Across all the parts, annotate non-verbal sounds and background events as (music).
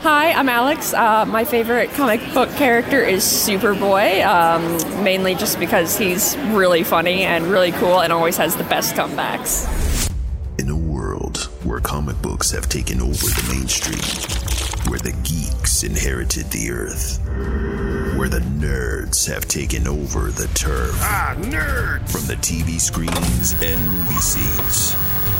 Hi, I'm Alex. Uh, my favorite comic book character is Superboy, um, mainly just because he's really funny and really cool and always has the best comebacks. In a world where comic books have taken over the mainstream, where the geeks inherited the earth, where the nerds have taken over the turf. Ah, nerd! From the TV screens and movie scenes.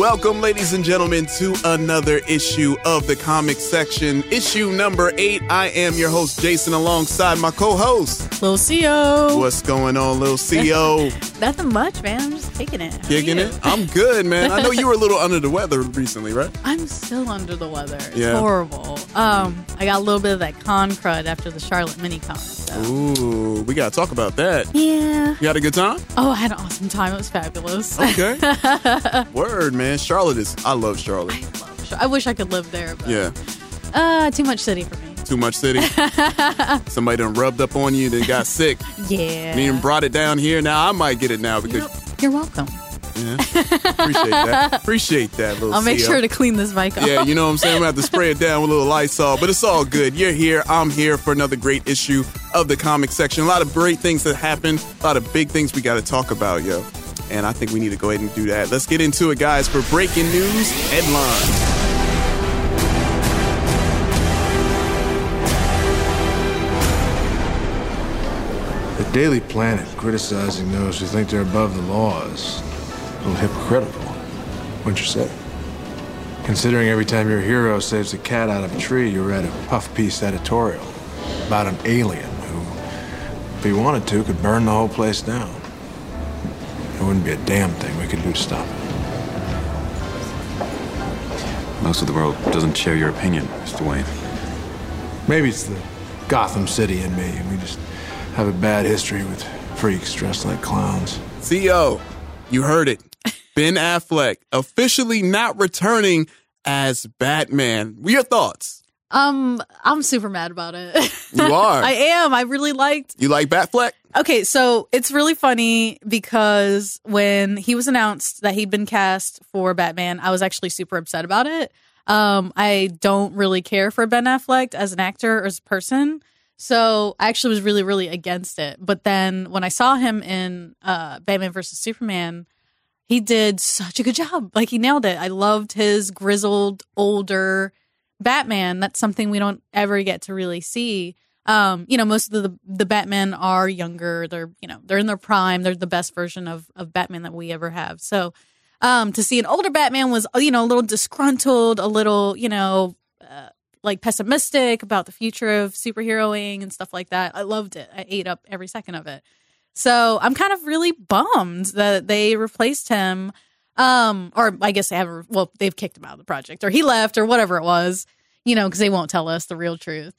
Welcome, ladies and gentlemen, to another issue of the comic section. Issue number eight. I am your host, Jason, alongside my co host, Lil Xio. What's going on, Lil Xio? (laughs) Nothing much, man. I'm just kicking it. How Kicking it? I'm good, man. I know you were a little under the weather recently, right? (laughs) I'm still under the weather. It's Yeah. horrible. Um, I got a little bit of that con crud after the Charlotte mini con. So. Ooh, we got to talk about that. Yeah. You had a good time? Oh, I had an awesome time. It was fabulous. Okay. (laughs) Word, man. Charlotte is, I love Charlotte. I love Char- I wish I could live there, but Yeah. uh, too much city for me. Too much city. (laughs) Somebody done rubbed up on you, then got sick. (laughs) Yeah. And even brought it down here. Now I might get it now because You're welcome. yeah. appreciate that. (laughs) Appreciate that little I'll make Xio. sure to clean this mic off. Yeah, you know what I'm saying? I'm gonna have to spray it down with a little Lysol, but it's all good. You're here, I'm here for another great issue of the comic section. A lot of great things that happened, a lot of big things we gotta talk about, yo. And I think we need to go ahead and do that. Let's get into it, guys, for breaking news headlines. The Daily Planet criticizing those who think they're above the law is a little hypocritical, wouldn't you say? Considering every time your hero saves a cat out of a tree, you read a puff piece editorial about an alien who, if he wanted to, could burn the whole place down. There wouldn't be a damn thing we could do to stop it. Most of the world doesn't share your opinion, Mr. Wayne. Maybe it's the Gotham City in me, and we just have a bad history with freaks dressed like clowns. Xio, you heard it. (laughs) Ben Affleck officially not returning as Batman. Your thoughts? Um, I'm super mad about it. (laughs) You are. I am. I really liked You like Batfleck? Okay, so it's really funny because when he was announced that he'd been cast for Batman, I was actually super upset about it. Um, I don't really care for Ben Affleck as an actor or as a person. So I actually was really, really against it. But then when I saw him in uh, Batman versus Superman, he did such a good job. Like he nailed it. I loved his grizzled, older Batman. That's something we don't ever get to really see. Um, you know, most of the the Batmen are younger. They're you know they're in their prime. They're the best version of of Batman that we ever have. So, um, to see an older Batman was you know a little disgruntled, a little you know uh, like pessimistic about the future of superheroing and stuff like that. I loved it. I ate up every second of it. So I'm kind of really bummed that they replaced him. Um, or I guess they haven't. Well, they've kicked him out of the project, or he left, or whatever it was. You know, because they won't tell us the real truth.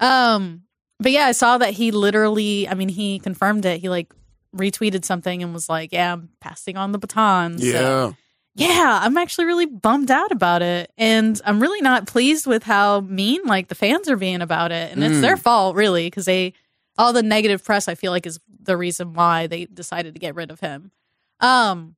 Um, but yeah, I saw that he literally. I mean, he confirmed it. He like retweeted something and was like, "Yeah, I'm passing on the baton." So, Yeah. yeah, I'm actually really bummed out about it. And I'm really not pleased with how mean like the fans are being about it. And it's Mm. their fault really because they all the negative press I feel like is the reason why they decided to get rid of him. Um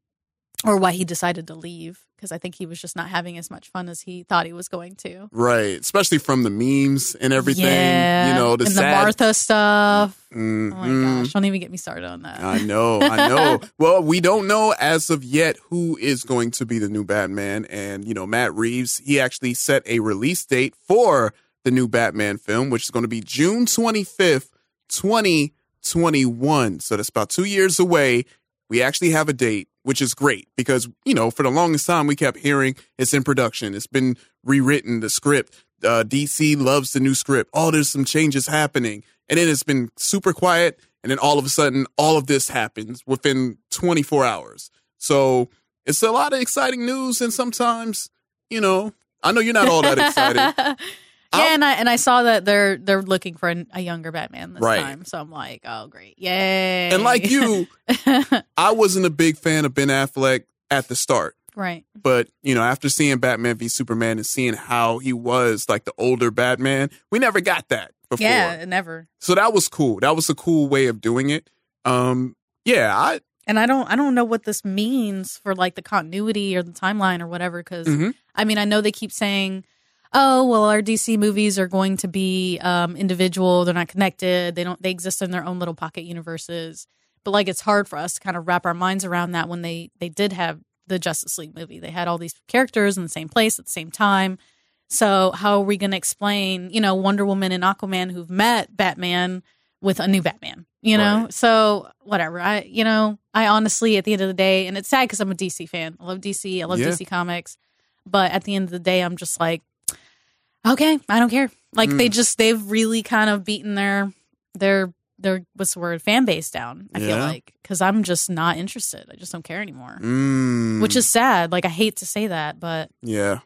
or why he decided to leave because I think he was just not having as much fun as he thought he was going to. Right. Especially from the memes and everything. Yeah. You know, the and sad the Martha stuff. Mm, Oh my gosh, don't even get me started on that. I know, I know. (laughs) well, we don't know as of yet who is going to be the new Batman. And, you know, Matt Reeves, he actually set a release date for the new Batman film, which is going to be June 25th, 2021. So that's about two years away. We actually have a date, which is great because, you know, for the longest time, we kept hearing it's in production. It's been rewritten, the script. Uh, DC loves the new script. Oh, there's some changes happening. And then it's been super quiet. And then all of a sudden, all of this happens within 24 hours. So it's a lot of exciting news. And sometimes, you know, I know you're not all that excited. (laughs) Yeah, and I and I saw that they're they're looking for a, a younger Batman this Right. time, so I'm like, oh great, yay! And like you, (laughs) I wasn't a big fan of Ben Affleck at the start. right? But, you know, after seeing Batman v Superman and seeing how he was like the older Batman, we never got that before. Yeah, never. So that was cool. That was a cool way of doing it. Um, yeah, I And I don't I don't know what this means for like the continuity or the timeline or whatever. Because Mhm. I mean, I know they keep saying, "Oh, well, our DC movies are going to be um, individual. They're not connected. They don't. They exist in their own little pocket universes." But like, it's hard for us to kind of wrap our minds around that when they they did have the Justice League movie. They had all these characters in the same place at the same time. So how are we going to explain, you know, Wonder Woman and Aquaman who've met Batman with a new Batman? You know, Right. so whatever. I, you know, I honestly, at the end of the day, and it's sad because I'm a DC fan. I love DC. I love Yeah. DC Comics. But at the end of the day, I'm just like, okay, I don't care. Like they Mm. just they've really kind of beaten their their their what's the word fan base down. I feel like because I'm just not interested. I just don't care anymore, mm, which is sad. Like I hate to say that, but yeah.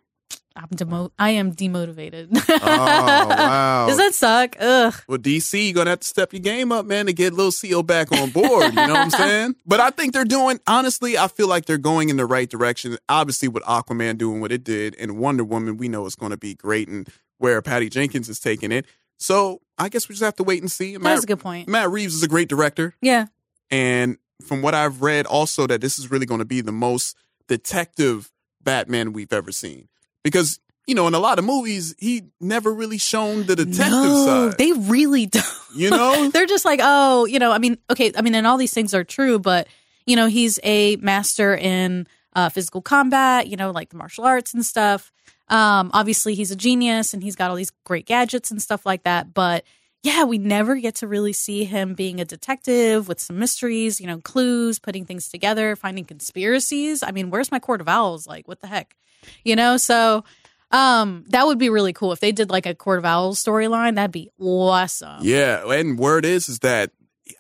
I'm demo- I am demotivated. (laughs) Oh wow. Does that suck? Ugh. Well, DC, you're gonna have to step your game up, man, to get little Xio back on board. You know what I'm (laughs) saying? But I think they're doing. Honestly, I feel like they're going in the right direction. Obviously, with Aquaman doing what it did, and Wonder Woman, we know it's going to be great, and where Patty Jenkins is taking it. So I guess we just have to wait and see. That's Matt, a good point. Matt Reeves is a great director, Yeah. and from what I've read, also that this is really going to be the most detective Batman we've ever seen. Because you know, in a lot of movies, he never really shown the detective no, side. they really don't. you know, (laughs) They're just like, oh, you know, I mean, okay, I mean, and all these things are true, but you know, he's a master in uh, physical combat, you know, like the martial arts and stuff. Um, obviously, he's a genius and he's got all these great gadgets and stuff like that. But yeah, we never get to really see him being a detective with some mysteries, you know, clues, putting things together, finding conspiracies. I mean, where's my court of owls? Like, what the heck, you know? So. Um, that would be really cool if they did like a Court of Owls storyline. That'd be awesome. Yeah, and word is is that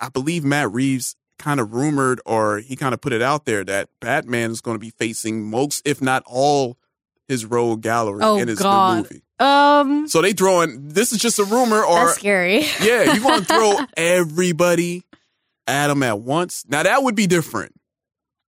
I believe Matt Reeves kind of rumored or he kind of put it out there that Batman is going to be facing most, if not all, his rogue gallery Oh, in his God. new movie. Um, So they throwing this is just a rumor, or that's scary. (laughs) yeah, you want to throw everybody at him at once? Now that would be different.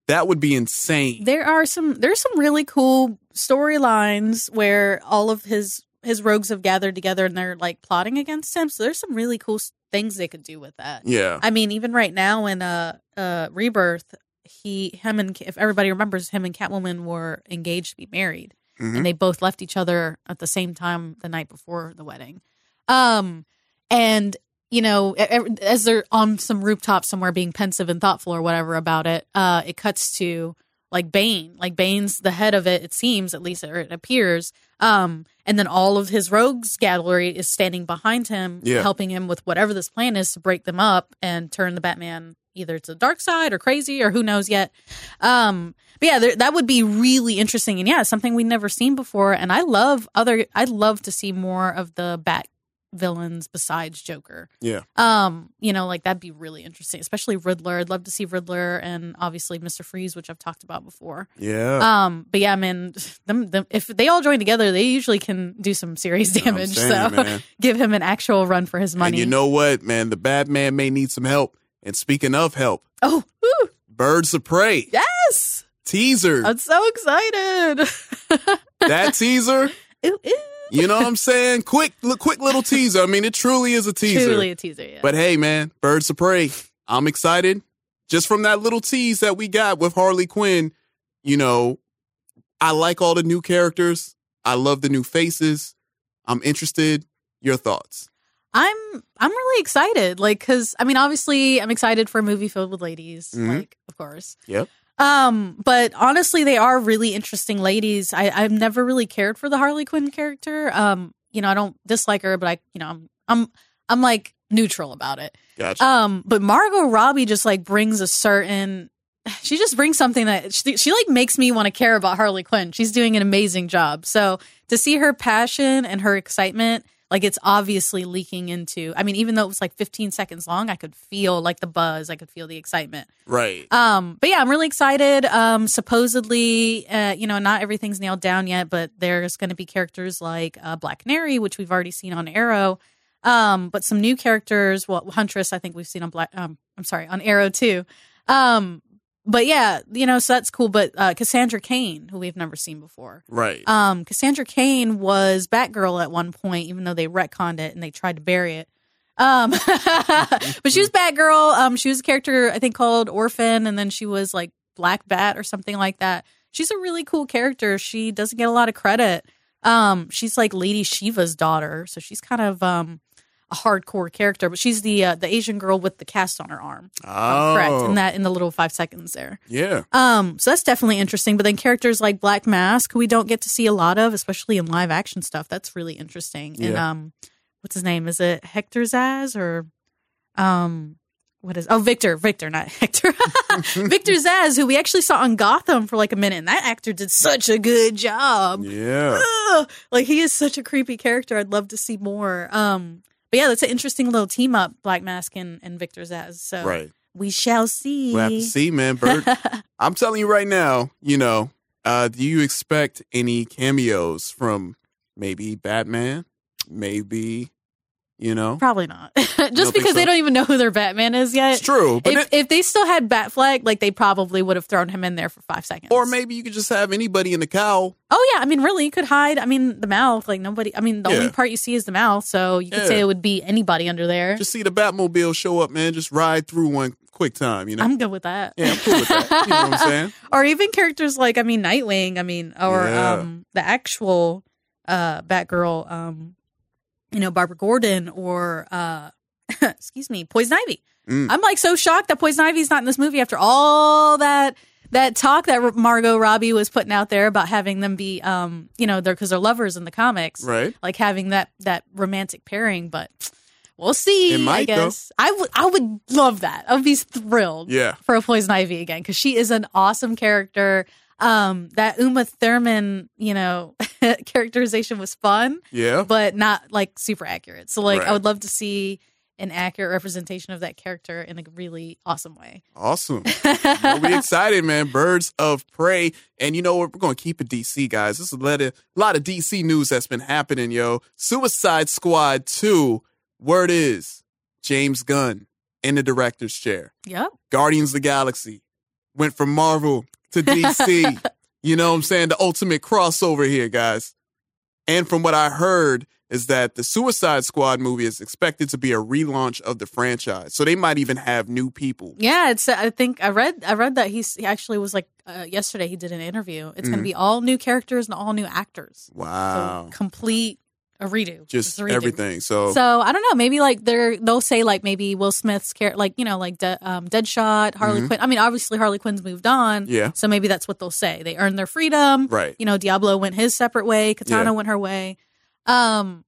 That would be insane. there are some there's some really cool storylines where all of his his rogues have gathered together and they're like plotting against him. So there's some really cool things they could do with that. yeah, I mean, even right now in uh uh Rebirth, he him and if everybody remembers him and Catwoman were engaged to be married. Mhm. and they both left each other at the same time the night before the wedding. Um, and you know, as they're on some rooftop somewhere being pensive and thoughtful or whatever about it, uh, it cuts to like Bane, like Bane's the head of it. It seems, at least, or it appears. Um, and then all of his rogues gallery is standing behind him, Yeah. helping him with whatever this plan is to break them up and turn the Batman either to the dark side or crazy or who knows yet. Um, but yeah, there, that would be really interesting, and yeah, something we've never seen before. And I love other. I'd love to see more of the Bat villains besides Joker. yeah, Um, you know, like that'd be really interesting, especially Riddler. I'd love to see Riddler and obviously Mister Freeze, which I've talked about before. yeah. Um, but yeah, man, them, them, if they all join together, they usually can do some serious know (laughs) what I'm damage. saying, so man. (laughs) give him an actual run for his money. And you know what, man? The Batman may need some help. And speaking of help, oh, woo, Birds of Prey yes, teaser. I'm so excited. (laughs) that teaser. Ooh, ooh. You know what I'm saying? Quick, quick little teaser. I mean, it truly is a teaser. Truly a teaser, yeah. But hey, man, Birds of Prey. I'm excited. Just from that little tease that we got with Harley Quinn, you know, I like all the new characters. I love the new faces. I'm interested. Your thoughts? I'm I'm really excited. Like, cause I mean, obviously, I'm excited for a movie filled with ladies. Mhm. Like, of course. Yep. Um, but honestly, they are really interesting ladies. I I've never really cared for the Harley Quinn character. Um, you know, I don't dislike her, but I, you know, I'm I'm I'm like neutral about it. Gotcha. Um, but Margot Robbie just like brings a certain. She just brings something that she, she like makes me want to care about Harley Quinn. She's doing an amazing job. So to see her passion and her excitement Like it's obviously leaking into. I mean, even though it was like 15 seconds long, I could feel like the buzz. I could feel the excitement. Right. Um, but yeah, I'm really excited. Um, supposedly, uh, you know, not everything's nailed down yet, but there's going to be characters like uh, Black Canary, which we've already seen on Arrow. Um, but some new characters. Well, Huntress, I think we've seen on Black. Um, I'm sorry, on Arrow too. Um, but yeah, you know, so that's cool. But uh, Cassandra Cain, who we've never seen before. right. Um, Cassandra Cain was Batgirl at one point, even though they retconned it and they tried to bury it. Um, (laughs) but she was Batgirl. Um, she was a character I think called Orphan, and then she was like Black Bat or something like that. She's a really cool character. She doesn't get a lot of credit. Um, she's like Lady Shiva's daughter, so she's kind of um a hardcore character. But she's the uh, the Asian girl with the cast on her arm. oh, Correct. In that in the little five seconds there. Yeah. Um, so that's definitely interesting. But then characters like Black Mask, we don't get to see a lot of, especially in live action stuff, that's really interesting. And um, what's his name? Is it Hector Zsasz or um, what is? Oh, Victor, Victor, not (laughs) Hector. (laughs) Victor Zsasz, who we actually saw on Gotham for like a minute, and that actor did such a good job. Yeah. Ugh, like he is such a creepy character. I'd love to see more. Um, but yeah, that's an interesting little team up, Black Mask and, and Victor Zsasz. So Right. we shall see. We'll have to see, man. Bird. (laughs) I'm telling you right now, you know, uh, do you expect any cameos from maybe Batman? Maybe, you know? Probably not. (laughs) Just because they don't even know who their Batman is yet. It's true. But If, it- if they still had Batfleck, like they probably would have thrown him in there for five seconds. or maybe you could just have anybody in the cowl. Oh yeah, I mean, really, you could hide. I mean, the mouth. Like nobody. I mean, the Yeah. only part you see is the mouth, so you could Yeah. say it would be anybody under there. Just see the Batmobile show up, man. Just ride through one quick time, you know? I'm good with that. yeah, I'm cool with that. You know what I'm saying? (laughs) or even characters like I mean Nightwing. I mean, or Yeah. um the actual uh Batgirl. Um, you know Barbara Gordon or uh, (laughs) excuse me, Poison Ivy. Mm. I'm like so shocked that Poison Ivy's not in this movie after all that that talk that Margot Robbie was putting out there about having them be um you know they're because they're lovers in the comics Right. like having that that romantic pairing but we'll see It might, I though. guess I would I would love that I would be thrilled Yeah. for a Poison Ivy again because she is an awesome character um that Uma Thurman you know (laughs) characterization was fun Yeah. but not like super accurate. So like Right. I would love to see an accurate representation of that character in a really awesome way. Awesome. (laughs) We'll be excited, man. Birds of Prey. And you know what? We're going to keep it DC, guys. This is a lot of, lot of DC news that's been happening, yo. Suicide Squad 2. Word is James Gunn in the director's chair. Yep. Guardians of the Galaxy went from Marvel to DC. (laughs) you know what I'm saying? The ultimate crossover here, guys. And from what I heard is that the Suicide Squad movie is expected to be a relaunch of the franchise. So they might even have new people. Yeah, it's I think I read I read that he's he actually was like uh, yesterday he did an interview. It's Mhm. going to be all new characters and all new actors. Wow. So complete a redo. Just a redo. everything. So, So I don't know. Maybe like they're they'll say like maybe Will Smith's character, like you know, like De- um, Deadshot, Harley Mhm. Quinn. I mean, obviously Harley Quinn's moved on. Yeah. So maybe that's what they'll say. They earned their freedom. right. You know, Diablo went his separate way. Katana Yeah. went her way. Um.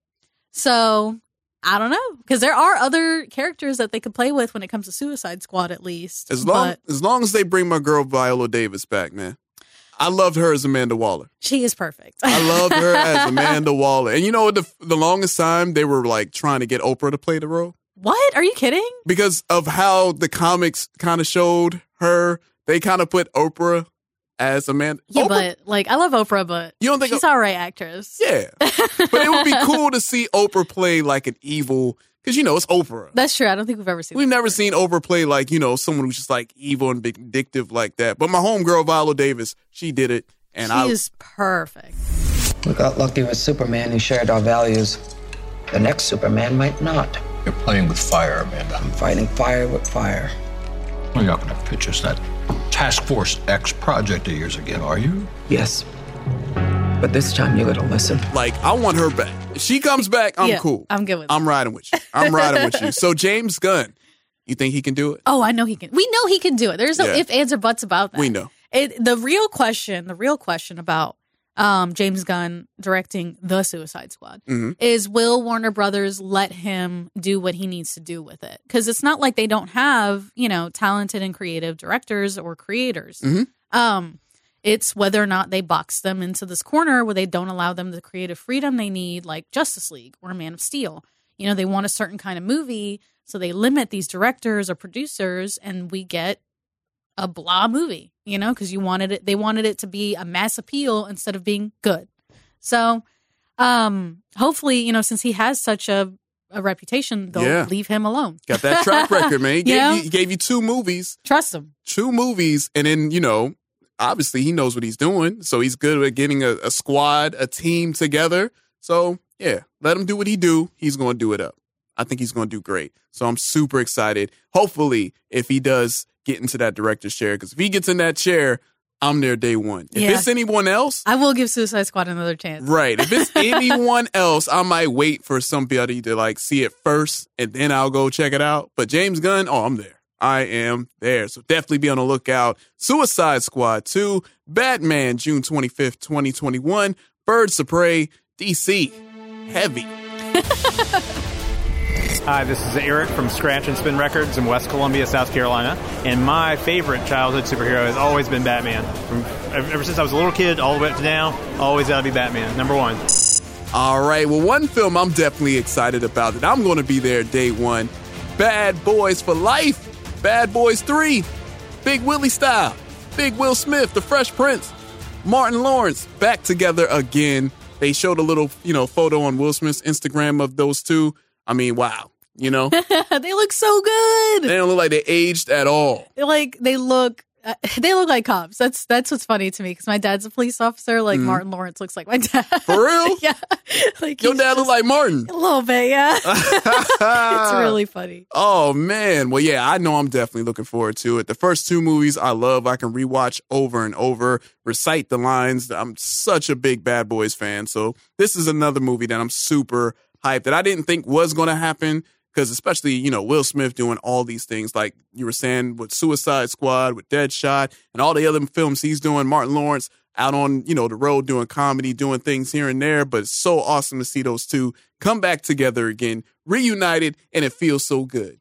So I don't know because there are other characters that they could play with when it comes to Suicide Squad, at least. As long But as long as they bring my girl Viola Davis back, man. I loved her as Amanda Waller. she is perfect. I loved her as (laughs) Amanda Waller. And you know what? The, the longest time they were like trying to get Oprah to play the role what? Are you kidding? because of how the comics kind of showed her. They kind of put Oprah as Amanda. Yeah, Oprah- but like I love Oprah, but You don't think she's O- all right actress. yeah, (laughs) but it would be cool to see Oprah play like an evil because you know it's Oprah. That's true. I don't think we've ever seen. We've that never before. seen Oprah play like, you know, someone who's just like evil and vindictive like that. But my homegirl, Viola Davis, she did it. And She I, is perfect. We got lucky with Superman who shared our values. The next Superman might not. You're playing with fire, Amanda. I'm fighting fire with fire. Well, you're not going to pitch us that Task Force X project of years again, are you? Yes. But this time you gotta listen. like, I want her back. If she comes back, I'm Yeah, cool. I'm good with I'm riding with you. I'm riding with you. (laughs) So, James Gunn, you think he can do it? Oh, I know he can. We know he can do it. There's no Yeah. if, ands, or buts about that. We know. It, the real question, the real question about um, James Gunn directing the Suicide Squad Mhm. is will Warner Brothers let him do what he needs to do with it? Because it's not like they don't have, you know, talented and creative directors or creators. Mhm. Um, It's whether or not they box them into this corner where they don't allow them the creative freedom they need, like Justice League or Man of Steel. You know, they want a certain kind of movie, so they limit these directors or producers, and we get a blah movie. You know, because you wanted it, they wanted it to be a mass appeal instead of being good. So, um, hopefully, you know, since he has such a a reputation, they'll Yeah. leave him alone. Got that track record, man. (laughs) He gave, you, he gave you two movies, Trust him. two movies, and then you know, obviously he knows what he's doing, so he's good at getting a, a squad, a team together. So yeah, let him do what he do. He's going to do it up. I think he's going to do great. So I'm super excited. Hopefully, if he does get into that director's chair, because if he gets in that chair, I'm there day one. If Yeah. it's anyone else, I will give Suicide Squad another chance. Right. If it's (laughs) anyone else, I might wait for somebody to like see it first and then I'll go check it out. But James Gunn, oh, I'm there. I am there. So definitely be on the lookout. Suicide Squad 2, Batman, June 25th, 2021, Birds of Prey, DC. Heavy. (laughs) Hi, this is Eric from Scratch and Spin Records in West Columbia, South Carolina. And my favorite childhood superhero has always been Batman. From, ever since I was a little kid, all the way up to now, always got to be Batman. Number one. All right. Well, one film I'm definitely excited about that I'm going to be there day one Bad Boys for Life. Bad Boys 3. Big Willie style. Big Will Smith, The Fresh Prince. Martin Lawrence back together again. They showed a little, you know, photo on Will Smith's Instagram of those two. I mean, wow. You know, (laughs) they look so good. they don't look like they aged at all. Like they look uh, (laughs) they look like cops. That's that's what's funny to me because my dad's a police officer. Like Mhm. Martin Lawrence looks like my dad. (laughs) For real? (laughs) yeah, like Your dad looks like Martin. a little bit. Yeah, it's really funny. Oh man. Well, yeah, I know I'm definitely looking forward to it. The first two movies I love. I can rewatch over and over, recite the lines. I'm such a big Bad Boys fan. So this is another movie that I'm super hyped that I didn't think was going to happen. Because especially, you know, Will Smith doing all these things, like you were saying with Suicide Squad, with Deadshot, and all the other films he's doing. Martin Lawrence out on, you know, the road doing comedy, doing things here and there. But it's so awesome to see those two come back together again, reunited, and it feels so good,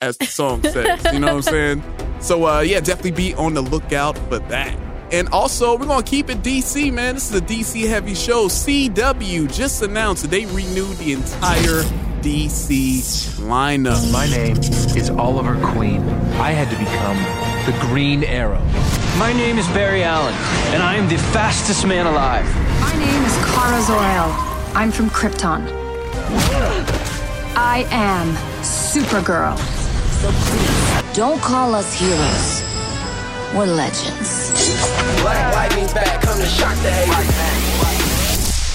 as the song (laughs) says. You know what I'm saying? So, uh, yeah, definitely be on the lookout for that. And also, we're going to keep it DC, man. This is a DC heavy show. CW just announced that they renewed the entire DC lineup. My name is Oliver Queen. I had to become the Green Arrow. My name is Barry Allen, and I am the fastest man alive. My name is Kara Zor-El. I'm from Krypton. I am Supergirl. So please, Don't call us heroes. We're legends. Black lightning's back, come to shock the haters.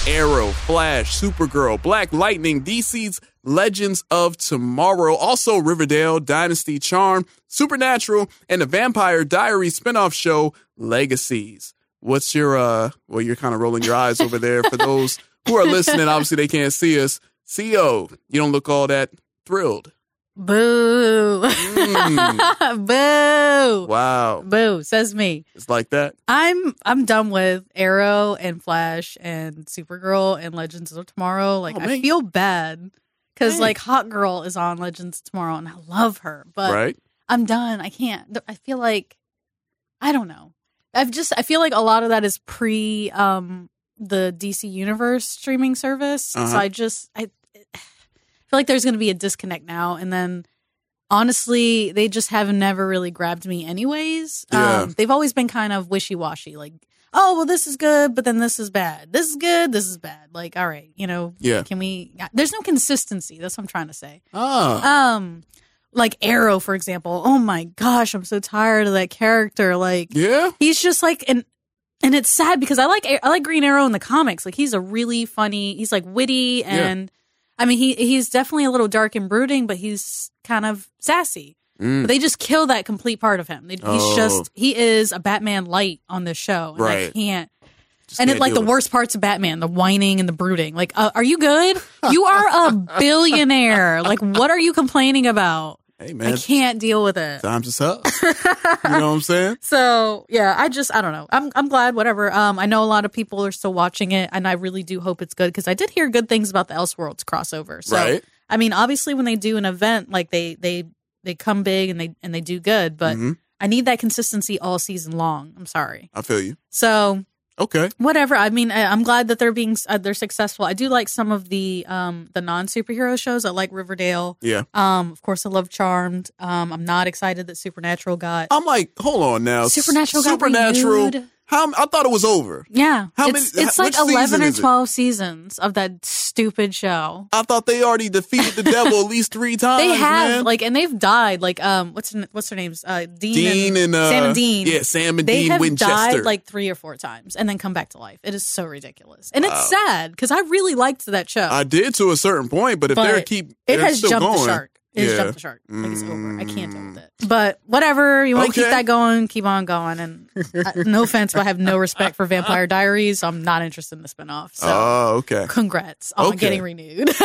Arrow, Flash, Supergirl, Black Lightning, DC's Legends of Tomorrow, also Riverdale, Dynasty Charm, Supernatural, and the Vampire Diaries spinoff show Legacies. What's your uh well you're kind of rolling your eyes over there for those who are listening, obviously they can't see us. Xio, you don't look all that thrilled. Boo. (laughs) Boo. Wow. Boo. Says me. It's like that. I'm I'm done with Arrow and Flash and Supergirl and Legends of Tomorrow. Like Oh, I feel bad because Man. like Hot Girl is on Legends Tomorrow and I love her, but right? I'm done. I can't. I feel like I don't know. I've just I feel like a lot of that is pre um the DC Universe streaming service. So Uh-huh. I just I, I feel like there's going to be a disconnect now and then honestly they just have never really grabbed me anyways. Yeah. Um they've always been kind of wishy-washy like oh well this is good but then this is bad. This is good, this is bad. Like all right, you know, Yeah. can we There's no consistency. That's what I'm trying to say. Ah. Um, like Arrow, for example. Oh my gosh, I'm so tired of that character. Like, yeah, he's just like an, and it's sad because I like I like Green Arrow in the comics. Like, he's a really funny. He's like witty, and I mean, he he's definitely a little dark and brooding, but he's kind of sassy. Mm. But they just kill that complete part of him. They, He's Oh. just he is a Batman light on this show, and I Right. can't. Just and it like the it. worst parts of Batman, the whining and the brooding. Like, uh, are you good? (laughs) You are a billionaire. Like, what are you complaining about? Hey man, I can't deal with it. times is up. (laughs) you know what I'm saying? So yeah, I just I don't know. I'm I'm glad. Whatever. Um, I know a lot of people are still watching it, and I really do hope it's good because I did hear good things about the Elseworlds crossover. So Right. I mean, obviously, when they do an event like they they they come big and they and they do good, but Mhm. I need that consistency all season long. I'm sorry. I feel you. So Okay. whatever. I mean, I, I'm glad that they're being uh, they're successful. I do like some of the um the non superhero shows. I like Riverdale. Yeah. Um, of course, I love Charmed. Um, I'm not excited that Supernatural got. I'm like, hold on now. Supernatural got Supernatural. How I thought it was over. Yeah, How it's, many- it's how- like eleven or twelve seasons of that stupid show. I thought they already defeated the devil at least three (laughs) times. They have man. like, and they've died. Like, um, what's her- what's their names? Uh, Dean, Dean and, uh, Sam and Dean. yeah, Sam and they Dean have Winchester. died like three or four times and then come back to life. It is so ridiculous, and Wow. it's sad because I really liked that show. I did to a certain point, but if they're keep, it they're has still jumped going, the shark. Has yeah. jumped the shark. Like it's over. I can't deal with it. But whatever, you want to Okay. keep that going, keep on going. And uh, (laughs) no offense, but I have no respect for Vampire Diaries. So I'm not interested in the spinoff. So Oh, okay. congrats on Okay. getting renewed. (laughs)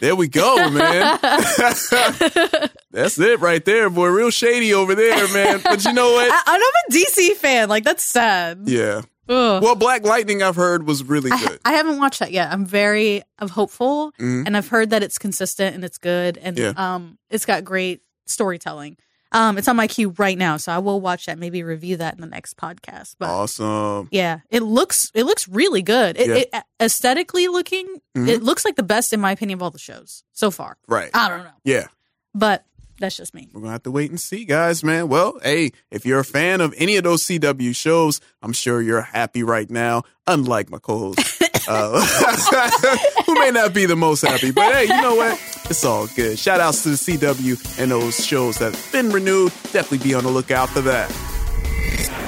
There we go, man. (laughs) That's it right there, boy. Real shady over there, man. But you know what? I, I'm a DC fan. Like that's sad. Yeah. Ugh. Well, Black Lightning, I've heard was really I, good. I haven't watched that yet. I'm very I'm hopeful, Mhm. and I've heard that it's consistent and it's good, and Yeah. um, it's got great storytelling. Um, it's on my queue right now, so I will watch that. Maybe review that in the next podcast. But awesome. yeah, it looks it looks really good. It, Yeah. it aesthetically looking, Mhm. it looks like the best in my opinion of all the shows so far. Right. I don't know, Yeah. but that's just me. We're gonna have to wait and see, guys, man. Well, hey, if you're a fan of any of those CW shows, I'm sure you're happy right now, unlike my co-host, (laughs) uh, (laughs) who may not be the most happy. But hey, you know what? It's all good. Shout outs to the CW and those shows that have been renewed. Definitely be on the lookout for that.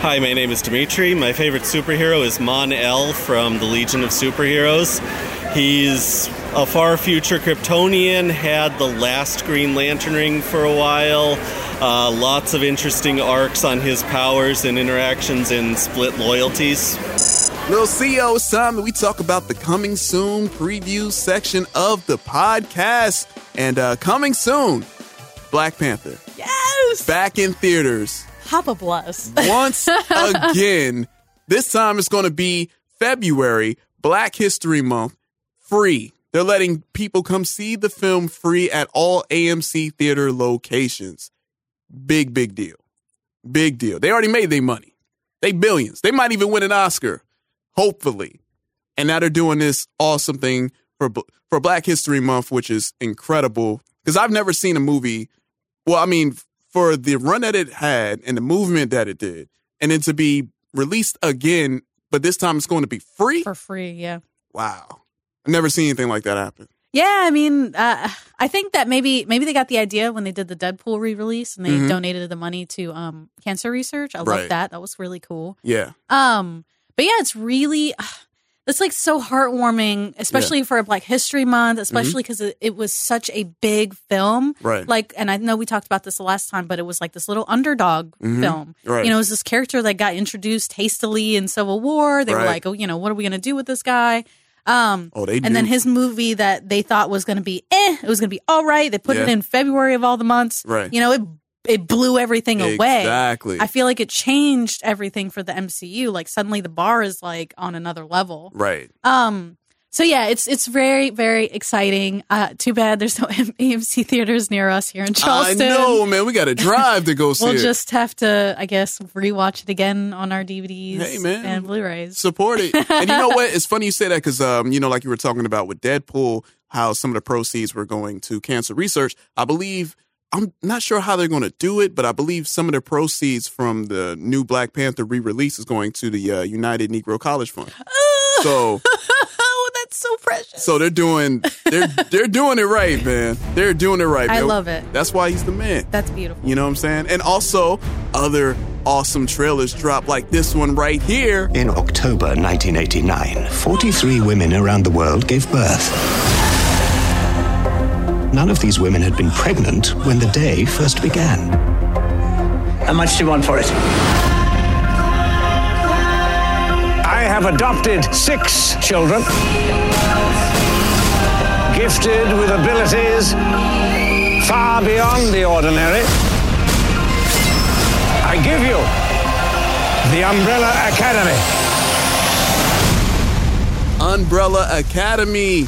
Hi, my name is Dimitri. My favorite superhero is Mon El from the Legion of Superheroes. He's a far future Kryptonian, had the last Green Lantern ring for a while. Uh, lots of interesting arcs on his powers and interactions and split loyalties. Little Xio, it's time that we talk about the coming soon preview section of the podcast. And uh, coming soon, Black Panther. Yes! Back in theaters. Papa bless. (laughs) once again. This time it's going to be February, Black History Month, free. They're letting people come see the film free at all AMC theater locations. Big, big deal. Big deal. They already made their money. They billions. They might even win an Oscar, hopefully. And now they're doing this awesome thing for for Black History Month, which is incredible. Because I've never seen a movie. Well, I mean, for the run that it had and the movement that it did, and then to be released again, but this time it's going to be free. for free. Yeah. Wow, I've never seen anything like that happen. Yeah, I mean, uh, I think that maybe maybe they got the idea when they did the Deadpool re-release and they Mhm. donated the money to um, cancer research. I love that. That was really cool. Yeah, Um, but yeah, it's really (sighs) it's like so heartwarming, especially for Black History Month, especially because it, it was such a big film. Mm-hmm. Right. Like, and I know we talked about this the last time, but it was like this little underdog Mhm. film. Right. You know, it was this character that got introduced hastily in Civil War. They were like, oh, you know, what are we going to do with this guy? Um, Oh, they and then his movie that they thought was going to be eh, it was going to be all right. They put it in February of all the months. Right. You know, it it blew everything away. Exactly. I feel like it changed everything for the MCU. Like suddenly the bar is like on another level. right. Um. So yeah, it's it's very very exciting. Uh, too bad there's no (laughs) AMC theaters near us here in Charleston. I know, man. We got to drive to go (laughs) see We'll it. just have to, I guess, rewatch it again on our DVDs Hey, man. and Blu-rays. support it. And you know what? (laughs) It's funny you say that because, um, you know, like you were talking about with Deadpool, how some of the proceeds were going to cancer research. I believe, I'm not sure how they're going to do it, but I believe some of the proceeds from the new Black Panther re release is going to the uh, United Negro College Fund. So, that's so precious. so they're doing they're (laughs) they're doing it right, man. They're doing it right. Man. I love it. That's why he's the man. That's beautiful. You know what I'm saying? And also other awesome trailers drop like this one right here. In October 1989, 43 women around the world gave birth. None of these women had been pregnant when the day first began. How much do you want for it? I have adopted six children, gifted with abilities far beyond the ordinary. I give you the Umbrella Academy. Umbrella Academy.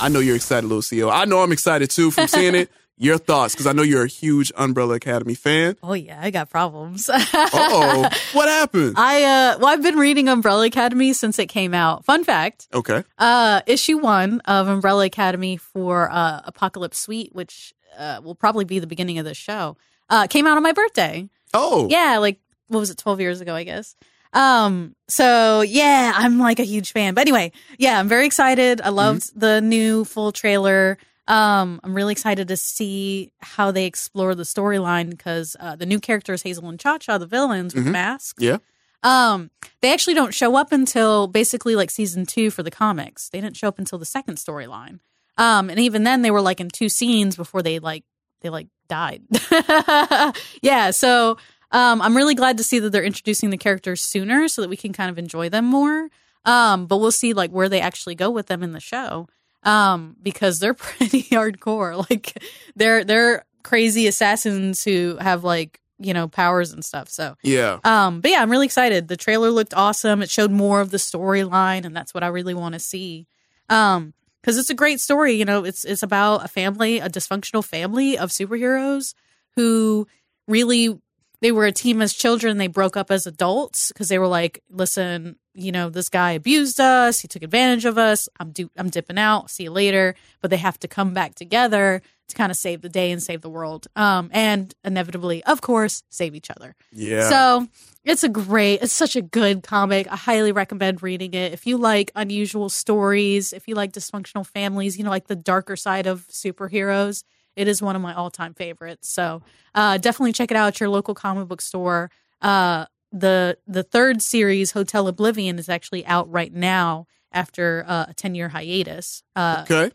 I know you're excited, Lucio. I know I'm excited too from seeing it. Your thoughts, because I know you're a huge Umbrella Academy fan. Oh yeah, I got problems. oh, (laughs) what happened? I uh, well, I've been reading Umbrella Academy since it came out. Fun fact: Okay. uh, issue one of Umbrella Academy for uh, Apocalypse Suite, which uh, will probably be the beginning of the show, uh, came out on my birthday. Oh, yeah, like what was it, twelve years ago, I guess. Um, so yeah, I'm like a huge fan. But anyway, yeah, I'm very excited. I loved the new full trailer. Um, I'm really excited to see how they explore the storyline because uh, the new characters, Hazel and Cha Cha, the villains with Mhm. masks. Yeah. Um, they actually don't show up until basically like season two for the comics. They didn't show up until the second storyline. Um, and even then they were like in two scenes before they like they like died. (laughs) yeah, so um, I'm really glad to see that they're introducing the characters sooner so that we can kind of enjoy them more. Um, but we'll see like where they actually go with them in the show. Um, because they're (laughs) pretty hardcore. Like they're they're crazy assassins who have like, you know, powers and stuff. So Yeah. um, but yeah, I'm really excited. The trailer looked awesome. It showed more of the storyline, and that's what I really want to see. Um, because it's a great story. You know, it's it's about a family, a dysfunctional family of superheroes who really they were a team as children. They broke up as adults because they were like, listen, you know, this guy abused us. He took advantage of us. I'm du- I'm dipping out. See you later. But they have to come back together to kind of save the day and save the world. Um, and inevitably, of course, save each other. Yeah. So it's a great, it's such a good comic. I highly recommend reading it. If you like unusual stories, if you like dysfunctional families, you know, like the darker side of superheroes, it is one of my all time favorites. So uh, definitely check it out at your local comic book store. Uh, the the third series, Hotel Oblivion, is actually out right now after uh, a ten year hiatus. Uh, Okay.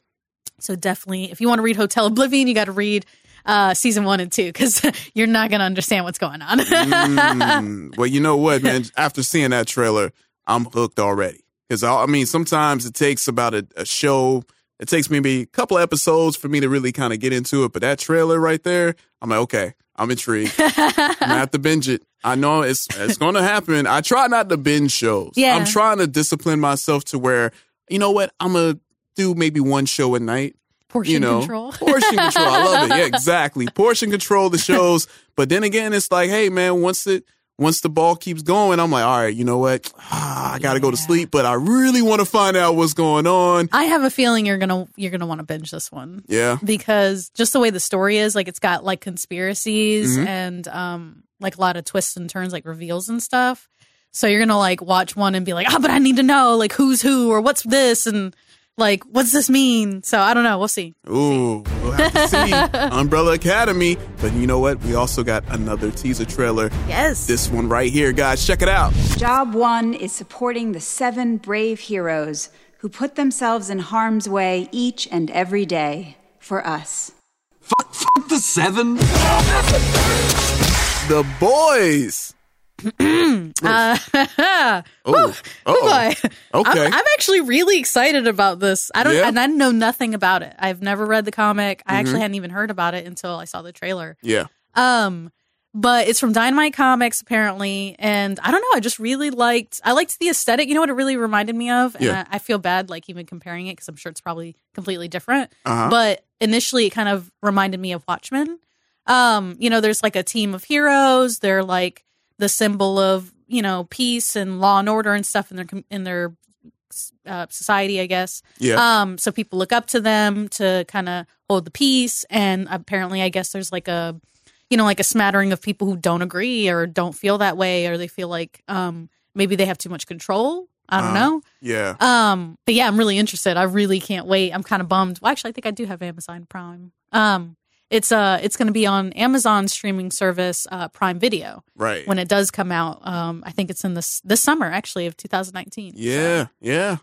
so definitely, if you want to read Hotel Oblivion, you got to read uh, season one and two because (laughs) you're not going to understand what's going on. Mm, (laughs) well, you know what, man? After seeing that trailer, I'm hooked already. Because I, I mean, sometimes it takes about a, a show. It takes maybe a couple episodes for me to really kind of get into it. But that trailer right there, I'm like, okay, I'm intrigued. (laughs) I'm gonna have to binge it. I know it's it's going to happen. I try not to binge shows. Yeah. I'm trying to discipline myself to where, you know what, I'm gonna do maybe one show a night. Portion you know, control. (laughs) portion control. I love it. Yeah, exactly. Portion control the shows. But then again, it's like, hey man, once it once the ball keeps going, I'm like, all right, you know what? Ah, (sighs) I gotta go to sleep, but I really want to find out what's going on. I have a feeling you're gonna you're gonna want to binge this one. Yeah. because just the way the story is, like it's got like conspiracies Mhm. and um like a lot of twists and turns, like reveals and stuff. So you're gonna like watch one and be like, oh, but I need to know like who's who or what's this and like what's this mean. So I don't know. We'll see. Ooh, we'll have to see (laughs) Umbrella Academy. But you know what? We also got another teaser trailer. Yes. This one right here, guys. Check it out. Job one is supporting the seven brave heroes who put themselves in harm's way each and every day for us. Fuck the seven. The boys. Uh, (laughs) Oh, oh, boy. okay. I'm, I'm actually really excited about this. I don't, Yeah? and I know nothing about it. I've never read the comic. I actually Mhm. hadn't even heard about it until I saw the trailer. Yeah. Um, but it's from Dynamite Comics apparently, and I don't know. I just really liked. I liked the aesthetic. You know what it really reminded me of, and Yeah. I, I feel bad like even comparing it because I'm sure it's probably completely different. Uh-huh. But initially, it kind of reminded me of Watchmen. Um, you know, there's like a team of heroes. They're like the symbol of you know peace and law and order and stuff in their in their uh, society, I guess. Yeah. Um, so people look up to them to kind of hold the peace, and apparently, I guess there's like a, you know, like a smattering of people who don't agree or don't feel that way, or they feel like um maybe they have too much control. I don't Uh, know. Yeah. Um, but yeah, I'm really interested. I really can't wait. I'm kind of bummed. Well, actually, I think I do have Amazon Prime. Um, it's uh, it's going to be on Amazon streaming service uh, Prime Video Right. when it does come out. Um, I think it's in this this summer actually of 2019. Yeah. Yeah.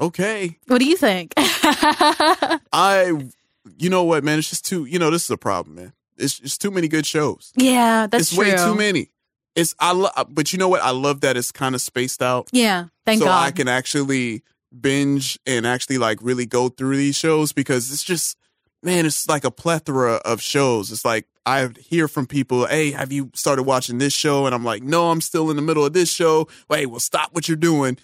Okay. What do you think? (laughs) I, you know what, man? It's just too. You know, this is a problem, man. It's it's too many good shows. yeah, that's it's true. way too many. It's I love, but you know what? I love that it's kind of spaced out. Yeah, thank God. so God. I can actually binge and actually like really go through these shows because it's just man, it's like a plethora of shows. It's like I hear from people, "Hey, have you started watching this show?" And I'm like, "No, I'm still in the middle of this show." Wait, well, stop what you're doing.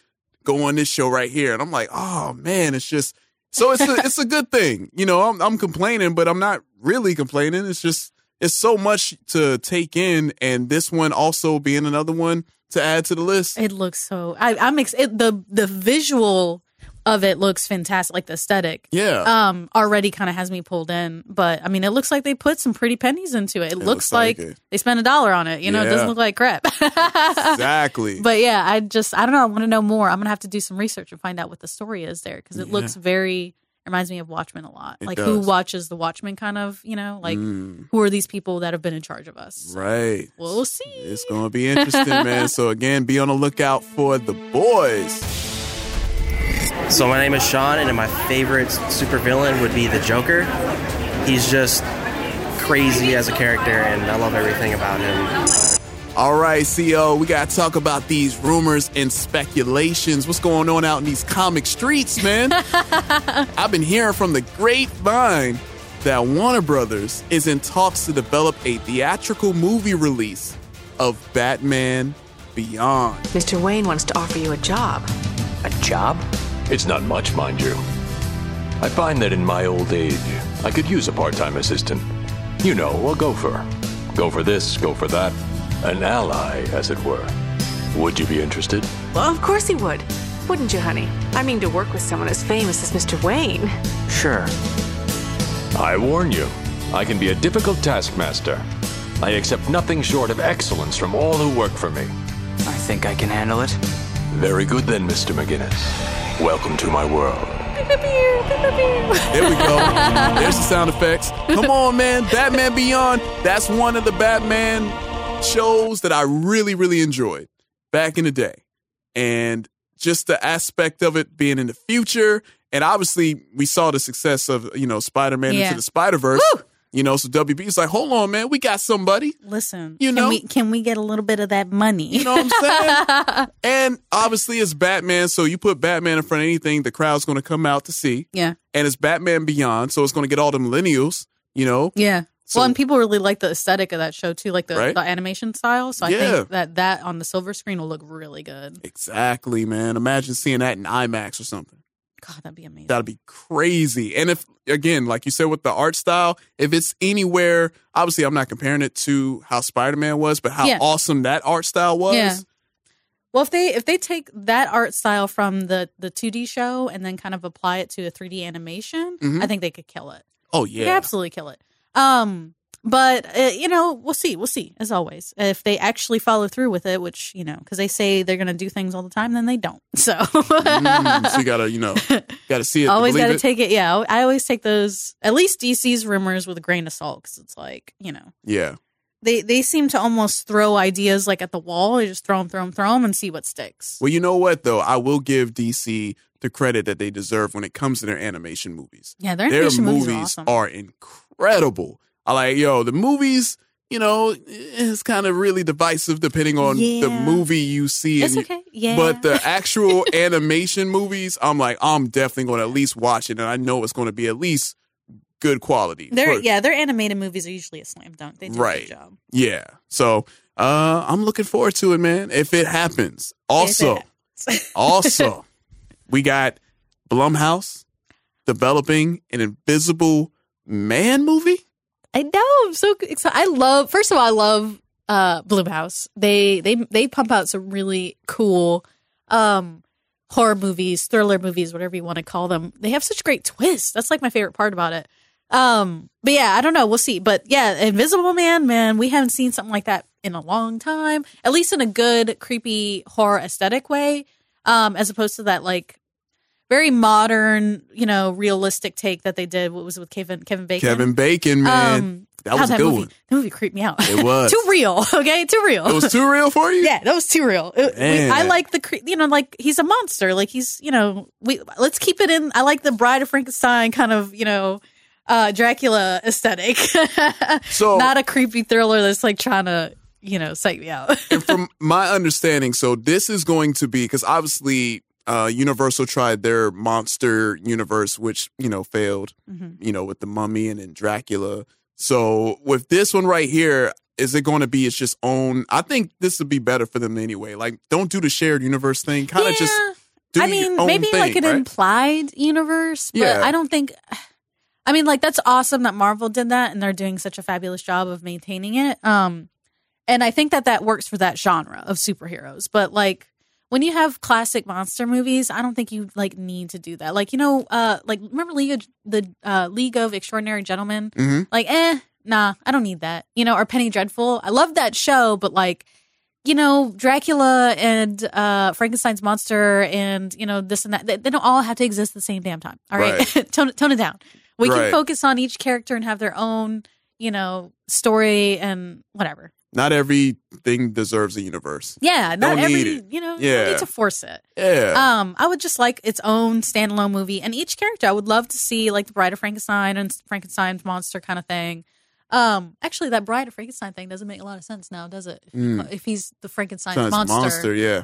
Go on this show right here. And I'm like, "Oh man, it's just So it's a, (laughs) it's a good thing. You know, I'm, I'm complaining, but I'm not really complaining. It's just it's so much to take in, and this one also being another one to add to the list. It looks so. I, I'm ex- it, the the visual of it looks fantastic, like the aesthetic. Yeah. Um, already kind of has me pulled in, but I mean, it looks like they put some pretty pennies into it. It, looks, looks like, like it. they spent a dollar on it. You know, it doesn't look like crap. Exactly. (laughs) But yeah, I just I don't know. I want to know more. I'm gonna have to do some research and find out what the story is there because it Yeah. looks very reminds me of Watchmen a lot. It like who watches the Watchmen kind of you know like Mm. who are these people that have been in charge of us? Right. We'll see. It's gonna be interesting, man. So again, be on the lookout for the boys. So my name is Sean, and my favorite supervillain would be the Joker. He's just crazy as a character, and I love everything about him. All right, Xio, we gotta talk about these rumors and speculations. What's going on out in these comic streets, man? (laughs) I've been hearing from the grapevine that Warner Brothers is in talks to develop a theatrical movie release of Batman Beyond. Mr. Wayne wants to offer you a job. A job? It's not much, mind you. I find that in my old age, I could use a part time assistant. You know, a gopher. Go for this, go for that. An ally, as it were. Would you be interested? Well, of course he would. Wouldn't you, honey? I mean, to work with someone as famous as Mr. Wayne. Sure. I warn you, I can be a difficult taskmaster. I accept nothing short of excellence from all who work for me. I think I can handle it. Very good then, Mr. McGinnis. Welcome to my world. There we go. (laughs) There's the sound effects. Come on, man. Batman Beyond. That's one of the Batman shows that I really, really enjoyed back in the day. And just the aspect of it being in the future. And obviously, we saw the success of, you know, Spider Man Yeah. into the Spider Verse. You know, so WB is like, hold on, man. We got somebody. Listen, You know? can we, can we get a little bit of that money? You know what I'm saying? (laughs) and obviously, it's Batman. So you put Batman in front of anything, the crowd's going to come out to see. Yeah. And it's Batman Beyond. So it's going to get all the millennials, you know? Yeah. So- well, and people really like the aesthetic of that show too, like the, Right? the animation style. So I Yeah. think that that on the silver screen will look really good. Exactly, man. Imagine seeing that in IMAX or something. God, that'd be amazing. That'd be crazy. And if, again, like you said with the art style, if it's anywhere, obviously I'm not comparing it to how Spider Man was, but how Yeah. awesome that art style was. Yeah. Well, if they if they take that art style from the the 2D show and then kind of apply it to a 3D animation, Mhm. I think they could kill it. Oh, yeah. absolutely kill it. Um, but uh, you know, we'll see. We'll see. As always, if they actually follow through with it, which you know, because they say they're going to do things all the time, then they don't. (laughs) So, Mm, so you gotta, you know, (laughs) gotta see it. always got to take it. Yeah, I always take those at least DC's rumors with a grain of salt because it's like you know Yeah. they they seem to almost throw ideas like at the wall. They just throw them, throw them, throw them, and see what sticks. Well, you know what though? I will give DC the credit that they deserve when it comes to their animation movies. Yeah, their animation movies are awesome. are incredible. I like, yo, the movies, you know, it's kind of really divisive depending on the movie you see. It's okay. Yeah. But the actual (laughs) animation movies, I'm like, I'm definitely going to at least watch it, and I know it's going to be at least good quality. Their For- yeah, their animated movies are usually a slam dunk. They do a Right. good job. Yeah. So uh I'm looking forward to it, man. If it happens. Also, (laughs) also, we got Blumhouse developing an Invisible Man movie. I know. I'm so excited. I love. First of all, I love uh Blumhouse. They they they pump out some really cool um horror movies, thriller movies, whatever you want to call them. They have such great twists. That's like my favorite part about it. Um, but yeah, I don't know. We'll see. But yeah, Invisible Man, man, we haven't seen something like that in a long time. At least in a good, creepy horror aesthetic way. Um, as opposed to that like very modern, you know, realistic take that they did. What was it with Kevin Kevin Bacon? Kevin Bacon, man. Um, that was a good movie, one. That movie creeped me out. It was. (laughs) too real. Okay, too real. It was too real for you? yeah, that was too real. It- we- I like the, cre- you know, like he's a monster. Like he's, you know, we let's keep it in. I like the Bride of Frankenstein kind of, you know, uh Dracula aesthetic. (laughs) So- not a creepy thriller that's like trying to, you know, psych me out. (laughs) and from my understanding, so this is going to be because obviously uh, Universal tried their monster universe, which you know failed. Mhm. You know, with the Mummy and then Dracula. So with this one right here, is it going to be its just own? I think this would be better for them anyway. Like, don't do the shared universe thing. Kind of just do I mean, own maybe thing, like an right? implied universe, but Yeah. I don't think. (sighs) I mean, like that's awesome that Marvel did that, and they're doing such a fabulous job of maintaining it. Um, and I think that that works for that genre of superheroes. But like when you have classic monster movies, I don't think you like need to do that. Like you know, uh, like remember League of the uh, League of Extraordinary Gentlemen? Mhm. Like, eh, nah, I don't need that. You know, or Penny Dreadful. I love that show, but like you know, Dracula and uh, Frankenstein's monster and, you know, this and that, they, they don't all have to exist at the same damn time. All right. (laughs) tone, it- tone it down. We Right. can focus on each character and have their own, you know, story and whatever. Not everything deserves a universe. Yeah. Not Don't every, need it. you know, you Yeah. don't need to force it. Yeah. Um, I would just like its own standalone movie, and each character I would love to see, like the Bride of Frankenstein and Frankenstein's monster kind of thing. Um, actually, that Bride of Frankenstein thing doesn't make a lot of sense now, does it? If, Mm. if he's the Frankenstein's Son's monster, monster, yeah.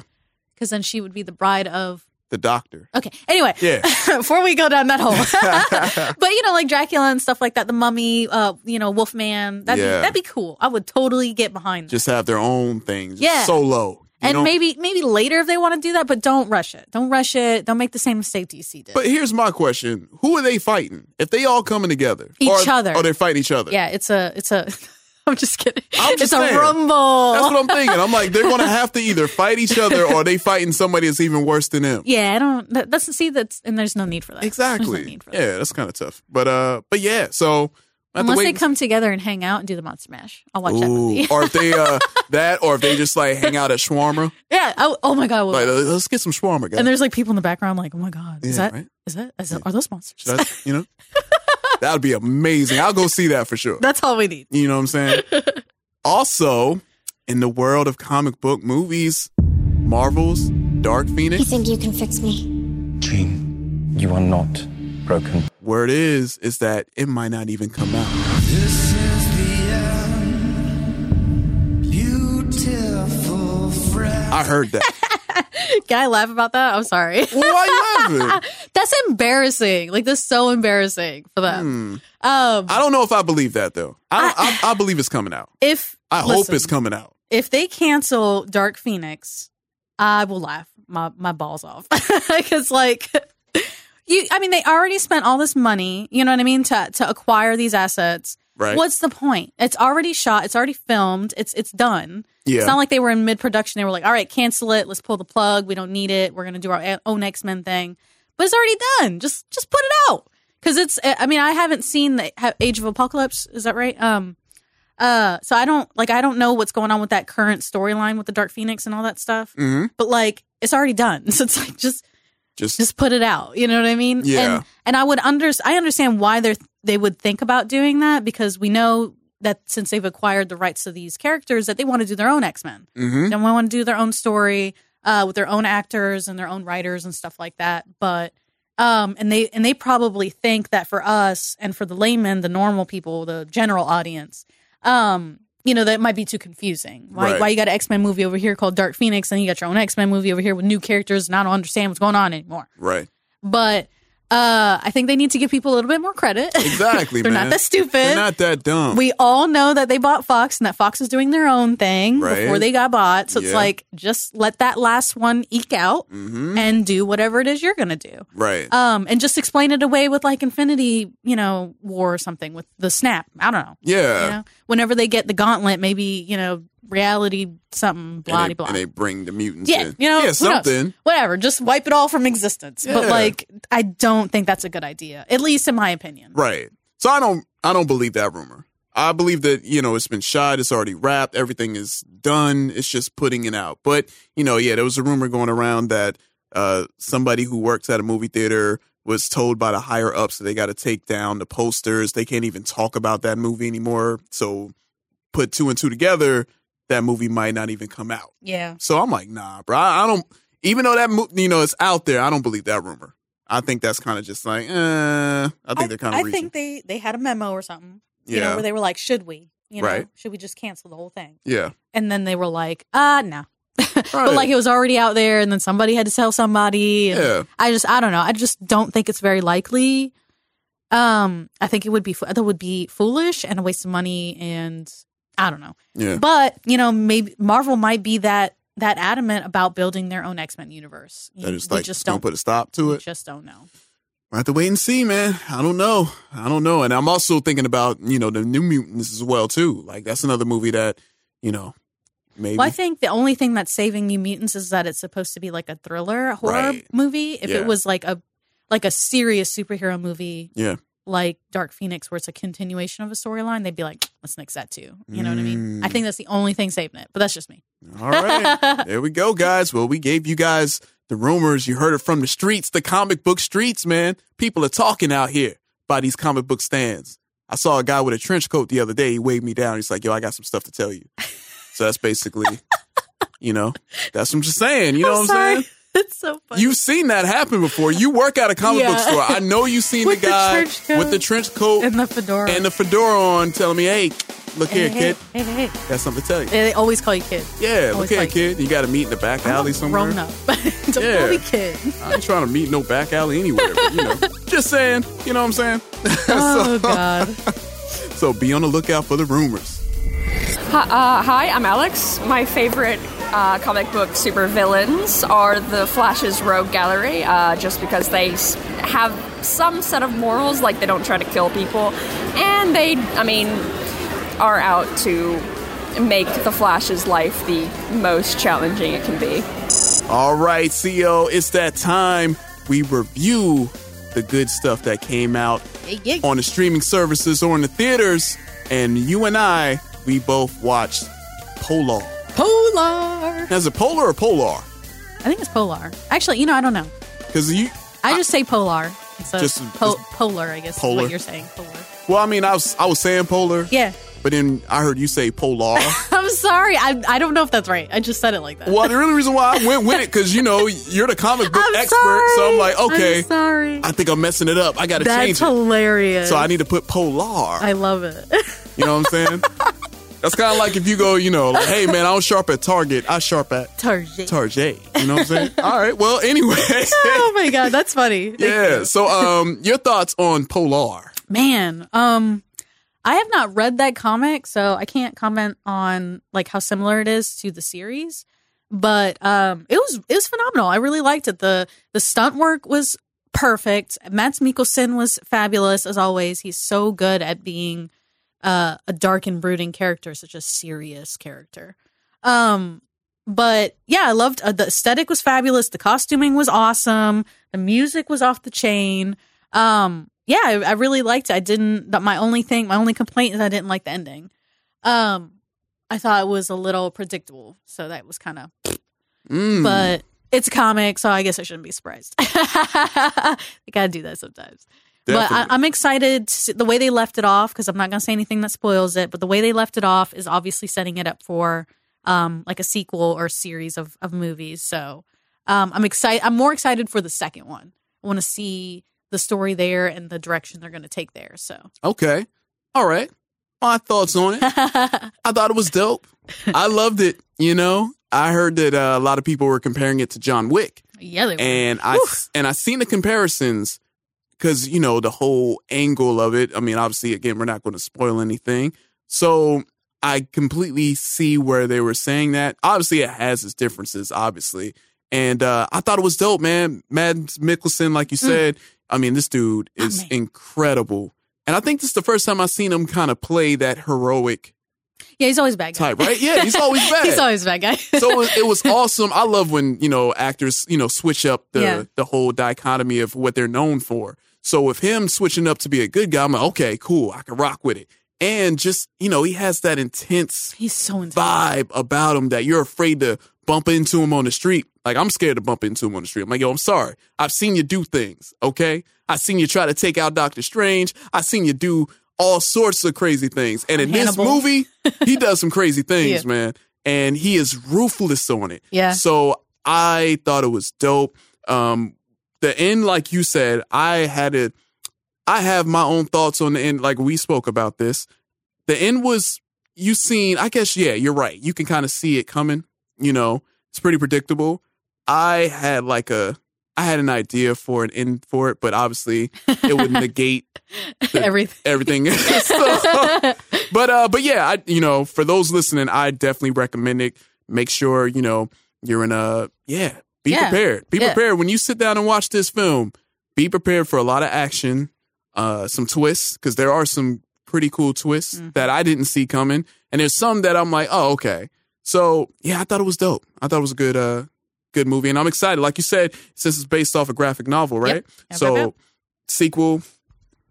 because then she would be the bride of. The doctor. Okay. Anyway, Yeah. (laughs) before we go down that hole, (laughs) but you know, like Dracula and stuff like that, the Mummy, uh, you know, Wolfman, that'd Yeah. be that'd be cool. I would totally get behind that. Just have their own things. Yeah. Solo. You and know? maybe maybe later if they want to do that, but don't rush it. Don't rush it. Don't make the same mistake DC did. But here's my question: Who are they fighting? If they all coming together, Each or, other. or they fight each other? yeah, it's a it's a. (laughs) (laughs) I'm just kidding. I'm it's just a rumble. That's what I'm thinking. I'm like, they're gonna (laughs) have to either fight each other or they fighting somebody that's even worse than them. Yeah, I don't. That, that's see that's and there's no need for that. No Exactly. need for yeah, that's kind of tough. But uh, but yeah. So to Unless they come together and hang out and do the Monster Mash, I'll watch that Ooh. movie. or if they uh (laughs) that, or if they just like hang out at shawarma. yeah. Oh, oh my god. Like, let's get some shawarma, guys. and there's like people in the background, like, oh my god, is Yeah, that right? is that is that are those monsters? I- you know, that would be amazing. I'll go see that for sure. That's all we need. You know what I'm saying? (laughs) also, in the world of comic book movies, Marvel's Dark Phoenix. You think you can fix me? Jean, you are not broken. Word is is that it might not even come out. This is the end, beautiful friend. I heard that. (laughs) (laughs) Can I laugh about that? I'm sorry. Why you laughing? (laughs) That's embarrassing. Like that's so embarrassing for them. Hmm. Um, I don't know if I believe that though. I don't, I, I, believe it's coming out. if I hope it's coming out. If they cancel Dark Phoenix, I will laugh my my balls off (laughs) because like. You, I mean, they already spent all this money, you know what I mean, to to acquire these assets. Right. What's the point? It's already shot. It's already filmed. It's it's done. Yeah. It's not like they were in mid production. They were like, all right, cancel it. Let's pull the plug. We don't need it. We're gonna do our own X Men thing. But it's already done. Just just put it out because it's. I mean, I haven't seen the Age of Apocalypse. Is that right? Um. Uh. So I don't like. I don't know what's going on with that current storyline with the Dark Phoenix and all that stuff. Mhm. But like, it's already done. (laughs) So it's like just Just just put it out. You know what I mean? Yeah. And and I would under I understand why they are they would think about doing that because we know that since they've acquired the rights to these characters that they want to do their own X Men. Mhm. They want to do their own story uh, with their own actors and their own writers and stuff like that. But um, and they and they probably think that for us and for the layman, the normal people, the general audience, um, you know, that might be too confusing. Why, Right. why you got an X Men movie over here called Dark Phoenix, and you got your own X Men movie over here with new characters, and I don't understand what's going on anymore. right. But uh, I think they need to give people a little bit more credit. (laughs) Exactly, They're man. not that stupid. They're not that dumb. We all know that they bought Fox and that Fox is doing their own thing Right. before they got bought. So it's like just let that last one eke out Mhm. and do whatever it is you're going to do. Right. Um, and just explain it away with like Infinity, you know, War or something with the snap. I don't know. Yeah. You know, whenever they get the gauntlet, maybe you know, reality something, blah blah. and they bring the mutants Yeah, in. you know, yeah, who knows? something. Whatever, just wipe it all from existence. But like, I don't think that's a good idea, at least in my opinion. Right. So I don't I don't believe that rumor. I believe that, you know, it's been shot, it's already wrapped, everything is done. It's just putting it out. But, you know, yeah, there was a rumor going around that uh somebody who works at a movie theater was told by the higher ups that they got to take down the posters. They can't even talk about that movie anymore. So put two and two together, that movie might not even come out. Yeah. So I'm like, nah, bro. I, I don't. Even though that mo- you know it's out there, I don't believe that rumor. I think that's kind of just like, eh. I think they're kind of I reaching. think they they had a memo or something. You know, Yeah. where they were like, should we? You know, Right. should we just cancel the whole thing? yeah, And then they were like, ah, no. (laughs) but like it was already out there, and then somebody had to tell somebody. Yeah. I just, I don't know. I just don't think it's very likely. Um, I think it would be, that would be foolish and a waste of money, and I don't know. Yeah. But you know, maybe Marvel might be that that adamant about building their own X Men universe. You- That is like just don't don't put a stop to it. Just don't know. I have to wait and see, man. I don't know. I don't know. And I'm also thinking about, you know, the New Mutants as well, too. Like, that's another movie that, you know, maybe. Well, I think the only thing that's saving New Mutants is that it's supposed to be like a thriller horror Right. movie. If Yeah. it was like a like a serious superhero movie, yeah. Like Dark Phoenix, where it's a continuation of a storyline, they'd be like, let's nix that too. You know what I mean? I Mm. think that's the only thing saving it. But that's just me. All right. (laughs) there we go, guys. Well, we gave you guys the rumors. You heard it from the streets, the comic book streets, man. People are talking out here by these comic book stands. I saw a guy with a trench coat the other day. He waved me down. He's like, yo, I got some stuff to tell you. (laughs) So that's basically, you know, that's what I'm just saying. You know what I'm sorry. saying? (laughs) It's so funny. You've seen that happen before. You work at a comic book store. I know you've seen (laughs) the the guy coat with the trench coat and the fedora and the fedora on telling me, hey, look here, hey, kid. Hey, hey, hey. Got something to tell you. Yeah, They always call you kid. Yeah, Always look here, call you kid. You got to meet in the back alley somewhere. Grown up. (laughs) Don't Yeah. call me kid. I ain't trying to meet no back alley anywhere, but you know, just saying. You know what I'm saying? Oh God. So be on the lookout for the rumors. Hi, uh, hi, I'm Alex. My favorite uh, comic book supervillains are the Flash's Rogue Gallery, uh, just because they have some set of morals, like they don't try to kill people, and they, I mean, are out to make the Flash's life the most challenging it can be. All right, CEO, it's that time we review the good stuff that came out on the streaming services or in the theaters. And you and I, we both watched Polar. Polar. Now, is it Polar or Polar? I think it's polar. Actually, you know, I don't know. Because you, I just say polar. So Just- po- polar, I guess. Is Polar. what you're saying. Polar. well, I mean, I was I was saying Polar, Yeah. but then I heard you say Polar. (laughs) I'm sorry. I I don't know if that's right. I just said it like that. well, the real reason why I went with it because you know you're the comic book I'm expert, so I'm like, okay, I'm sorry. I think I'm messing it up. I got to change That's it. hilarious. So I need to put Polar. I love it. You know what I'm saying? (laughs) That's kind of like if you go, you know, like, hey man, I don't sharp at Target, I sharp at Target. Target. You know what I'm saying? (laughs) All right. Well, anyway, (laughs) oh my god, that's funny. Thank yeah. you. So, um, your thoughts on Polar? Man, um I have not read that comic, so I can't comment on like how similar it is to the series. But um it was it was phenomenal. I really liked it. The the stunt work was perfect. Mads Mikkelsen was fabulous as always. He's so good at being uh, a dark and brooding character, such a serious character. Um, but yeah, I loved uh, the aesthetic was fabulous. The costuming was awesome. The music was off the chain. Um, yeah, I, I really liked it. I didn't. That my only thing, my only complaint is I didn't like the ending. Um, I thought it was a little predictable, so that was kind of. Mm. But it's a comic, so I guess I shouldn't be surprised. (laughs) they gotta do that sometimes. But I, I'm excited to the way they left it off because I'm not gonna say anything that spoils it. But the way they left it off is obviously setting it up for um like a sequel or series of of movies. So um I'm excited. I'm more excited for the second one. I want to see the story there and the direction they're gonna take there. So Okay. All right. My thoughts on it. (laughs) I thought it was dope. I loved it. You know, I heard that uh, a lot of people were comparing it to John Wick. yeah, they were. and I and I seen the comparisons because you know the whole angle of it. I mean, obviously, again, we're not going to spoil anything, so I completely see where they were saying that. Obviously, it has its differences, obviously, and uh, I thought it was dope, man. Mads Mikkelsen, like you Mm. said, I mean, this dude is incredible, and I think this is the first time I've seen him kind of play that heroic yeah, he's always bad guy. type, right? Yeah, he's always (laughs) bad. he's always a bad guy. so it was, it was awesome. I love when you know actors you know switch up the Yeah. the whole dichotomy of what they're known for. So with him switching up to be a good guy, I'm like, okay, cool, I can rock with it. And just you know, he has that intense he's so intense. vibe about him that you're afraid to bump into him on the street. Like I'm scared to bump into him on the street. I'm like, yo, I'm sorry. I've seen you do things. Okay, I've seen you try to take out Doctor Strange. I've seen you do all sorts of crazy things. And in Hannibal. this movie, he does some crazy (laughs) things, Yeah. man. And he is ruthless on it. Yeah. So I thought it was dope. Um, the end, like you said, I had it. I have my own thoughts on the end. Like we spoke about this. The end was you seen. I guess yeah, you're right. You can kind of see it coming. You know, it's pretty predictable. I had like a. I had an idea for an end for it, but obviously it would negate (laughs) Everything. everything. (laughs) (laughs) So- but uh, but yeah, I you know for those listening, I definitely recommend it. Make sure you know you're in a yeah. Be Yeah. prepared. Be Yeah. prepared when you sit down and watch this film. Be prepared for a lot of action, uh, some twists because there are some pretty cool twists Mm-hmm. that I didn't see coming, and there's some that I'm like, oh okay. So yeah, I thought it was dope. I thought it was a good uh good movie, and I'm excited. Like you said, since it's based off a graphic novel, right? Yep, So yep. sequel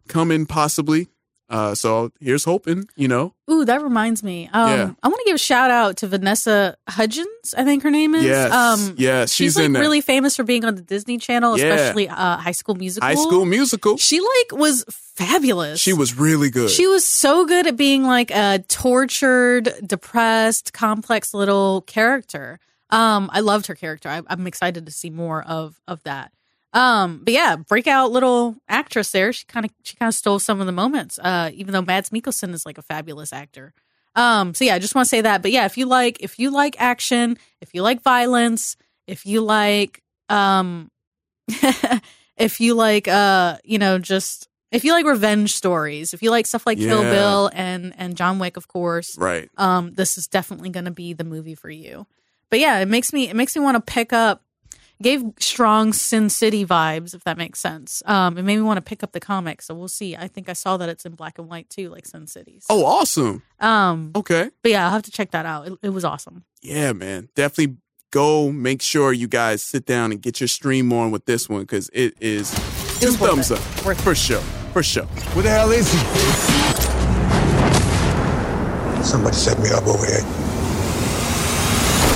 coming possibly. Uh, so here's hoping. You know, Ooh, that reminds me. Um, Yeah. I want to give a shout out to Vanessa Hudgens. I think her name is. Yes, Um, yes, she's, she's like in that. really famous for being on the Disney Channel, Yeah. especially uh, High School Musical. High School Musical. She like was fabulous. She was really good. She was so good at being like a tortured, depressed, complex little character. Um, I loved her character. I, I'm excited to see more of of that. Um, but yeah, breakout little actress there. She kind of she kind of stole some of the moments. Uh, even though Mads Mikkelsen is like a fabulous actor. Um, so yeah, I just want to say that. But yeah, if you like if you like action, if you like violence, if you like um, (laughs) if you like uh, you know, just if you like revenge stories, if you like stuff like Kill Bill and and John Wick, of course, right. um, this is definitely going to be the movie for you. But yeah, it makes me it makes me want to pick up. Gave strong Sin City vibes, if that makes sense. Um, it made me want to pick up the comic, so we'll see. I think I saw that it's in black and white too, like Sin City. Oh, awesome. Um, Okay. but yeah, I'll have to check that out. It, it was awesome. Yeah, man. Definitely go make sure you guys sit down and get your stream on with this one because it is two was thumbs it. up. For sure. For sure. Where the hell is he? Somebody set me up over here.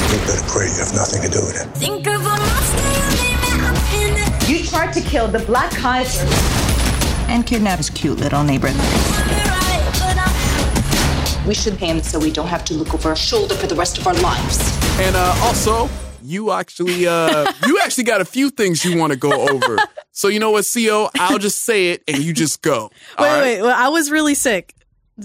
You better pray you have nothing to do with it. Think to kill the Black Kaiser and kidnap his cute little neighbor. We should pay him so we don't have to look over our shoulder for the rest of our lives. And uh, also, you actually uh, you actually got a few things you want to go over. So you know what, Xio? I'll just say it and you just go. Wait, right? wait, well, I was really sick.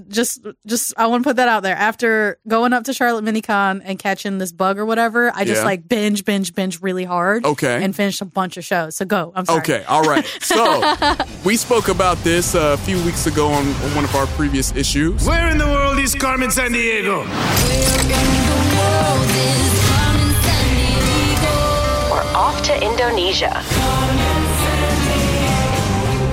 Just, just, I want to put that out there. After going up to Charlotte MiniCon and catching this bug or whatever, I just Yeah. like binge, binge, binge really hard. Okay. And finished a bunch of shows. So go. I'm sorry. Okay, all right. (laughs) So we spoke about this uh, a few weeks ago on, on one of our previous issues. Where in the world is Carmen Sandiego? We're off to Indonesia.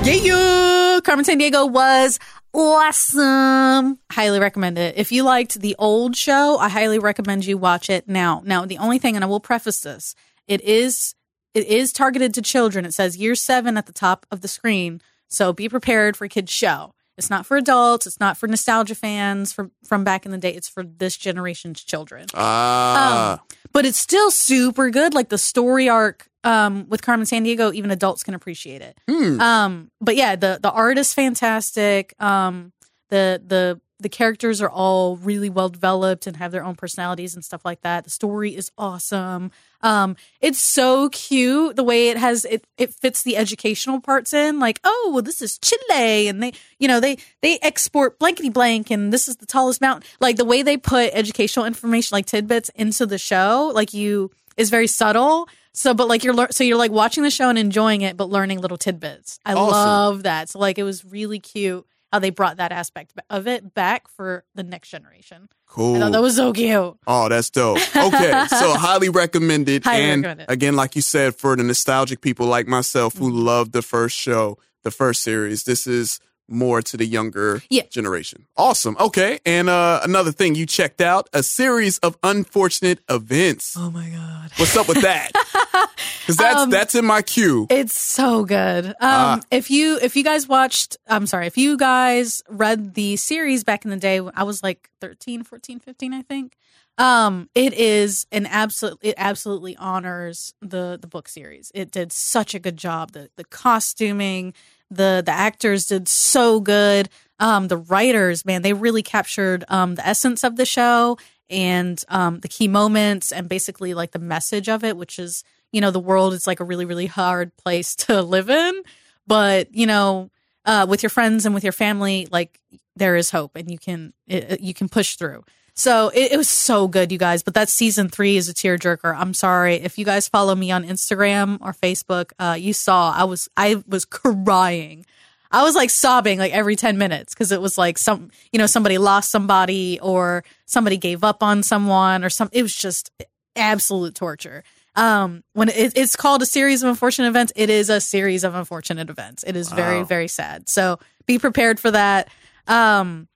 Yeah, yeah. Carmen Sandiego was awesome. Highly recommend it. If you liked the old show, I highly recommend you watch it now. Now, the only thing, and I will preface this, it is it is targeted to children. It says year seven at the top of the screen, so be prepared for kids show. It's not for adults. It's not for nostalgia fans from from back in the day. It's for this generation's children. Ah, Um, but it's still super good. Like the story arc um, with Carmen Sandiego, even adults can appreciate it. Hmm. Um, but yeah, the the art is fantastic. Um, the the the characters are all really well developed and have their own personalities and stuff like that. The story is awesome. Um, it's so cute the way it has it it fits the educational parts in. Like, oh, well, this is Chile, and they you know they they export blankety blank, and this is the tallest mountain. Like the way they put educational information like tidbits into the show, like you is very subtle. So, but like you're lear- so you're like watching the show and enjoying it, but learning little tidbits. I Awesome. love that. So like it was really cute how they brought that aspect of it back for the next generation. cool. I thought that was so cute. Oh, that's dope. Okay, so (laughs) highly recommended. Highly and recommend it. again, like you said, for the nostalgic people like myself who Mm-hmm. loved the first show, the first series, this is more to the younger Yeah. generation. Awesome. Okay, and uh, another thing you checked out a series of unfortunate events. Oh my god, what's up with that? (laughs) Because that's Um, that's in my queue. It's so good. Um, Ah. if you if you guys watched, I'm sorry, if you guys read the series back in the day, I was like 13, 14, 15, I think. Um, it is an absolute. It absolutely honors the the book series. It did such a good job. The the costuming, the the actors did so good. Um, the writers, man, they really captured um the essence of the show and um the key moments and basically like the message of it, which is you know the world is like a really really hard place to live in, but you know uh, with your friends and with your family, like there is hope and you can it, you can push through. So it, it was so good, you guys. But that season three is a tearjerker. I'm sorry if you guys follow me on Instagram or Facebook. Uh, you saw I was I was crying. I was like sobbing like every 10 minutes because it was like some, you know, somebody lost somebody or somebody gave up on someone or some, it was just, absolute torture. Um, when it, it's called a series of unfortunate events, it is a series of unfortunate events. It is very, very sad. So be prepared for that. Um,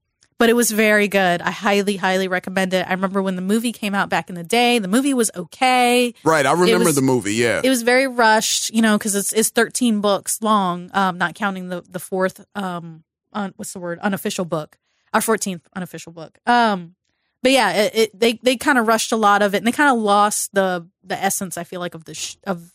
but it was very good. I highly, highly recommend it. I remember when the movie came out back in the day. The movie was okay. Right, I remember was- the movie. Yeah, It was very rushed, you know, because it's it's 13 books long, um, not counting the the fourth, um, un, what's the word, unofficial book, our 14th unofficial book. Um, but yeah, it, it they they kind of rushed a lot of it, and they kind of lost the the essence. I feel like of the sh- of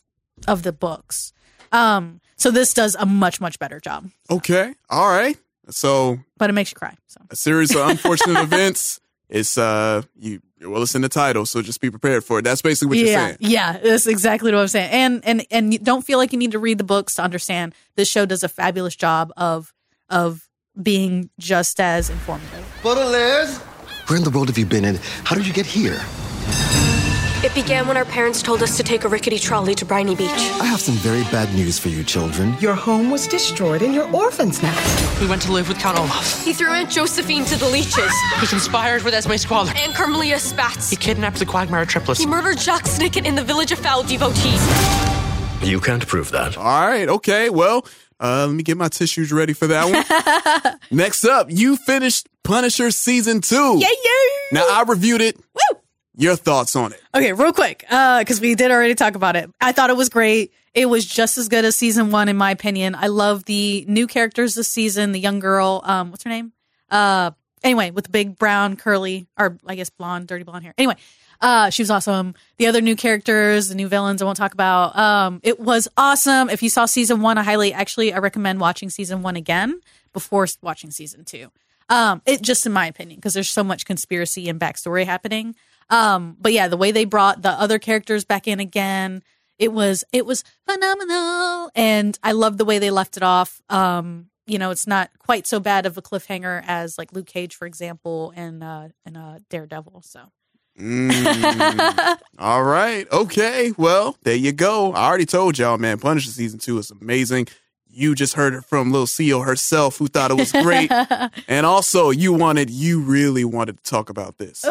of the books. Um, so this does a much much better job, okay, all right. So but it makes you cry. So a series of unfortunate (laughs) events. It's uh you well, it's in the title, so just be prepared for it. That's basically what yeah, you're saying. Yeah, that's exactly what I'm saying. And and and you don't feel like you need to read the books to understand. This show does a fabulous job of of being just as informative. Baudelaires? Where in the world have you been and how did you get here? It began when our parents told us to take a rickety trolley to Briny Beach. I have some very bad news for you, children. Your home was destroyed and you're orphans now. We went to live with Count Olaf. He threw Aunt Josephine to the leeches. He conspired with Esme Squalor. And Carmelita Spats. He kidnapped the Quagmire triplets. He murdered Jacques Snicket in the village of Fowl Devotees. You can't prove that. All right, okay. Well, uh, let me get my tissues ready for that one. (laughs) Next up, you finished Punisher season two. Yeah, yeah. Now I reviewed it. Woo! Your thoughts on it? Okay, real quick, because we did already talk about it. I thought it was great. It was just as good as season one, in my opinion. I love the new characters this season. The young girl, um, what's her name? Uh, anyway, with the big brown curly, or I guess blonde, dirty blonde hair. Anyway, uh, she was awesome. The other new characters, the new villains, I won't talk about. Um, it was awesome. If you saw season one, I highly, actually, I recommend watching season one again before watching season two. Um, it just in my opinion, because there's so much conspiracy and backstory happening. Um, but yeah, the way they brought the other characters back in again, it was it was phenomenal, and I love the way they left it off. Um, you know, it's not quite so bad of a cliffhanger as like Luke Cage, for example, and uh, and uh, Daredevil. So Mm. (laughs) All right. Okay. Well, there you go. I already told y'all, man, Punisher season two is amazing. You just heard it from Lil CEO herself, who thought it was great. (laughs) and also, you wanted, you really wanted to talk about this.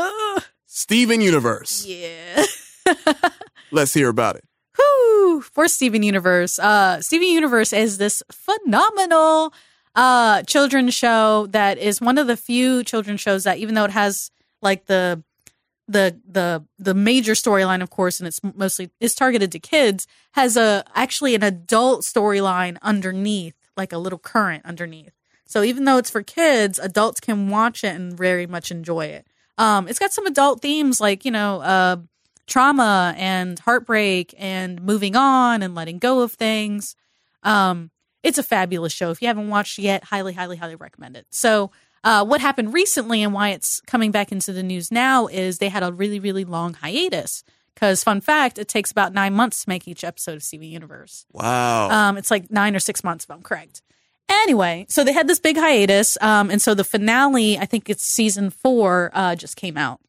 Steven Universe. Yeah. (laughs) Let's hear about it. Whew, for Steven Universe. Uh, Steven Universe is this phenomenal uh, children's show that is one of the few children's shows that, even though it has like the the the the major storyline, of course, and it's mostly is targeted to kids, has a actually an adult storyline underneath, like a little current underneath. So even though it's for kids, adults can watch it and very much enjoy it. Um, it's got some adult themes like you know uh, trauma and heartbreak and moving on and letting go of things. Um, it's a fabulous show. If you haven't watched yet, highly, highly, highly recommend it. So, uh, what happened recently and why it's coming back into the news now is they had a really, really long hiatus. Because, fun fact, it takes about nine months to make each episode of Steven Universe. Wow. Um, it's like nine or six months, if I'm correct. Anyway, so they had this big hiatus. Um, and so the finale, I think it's season four, uh, just came out.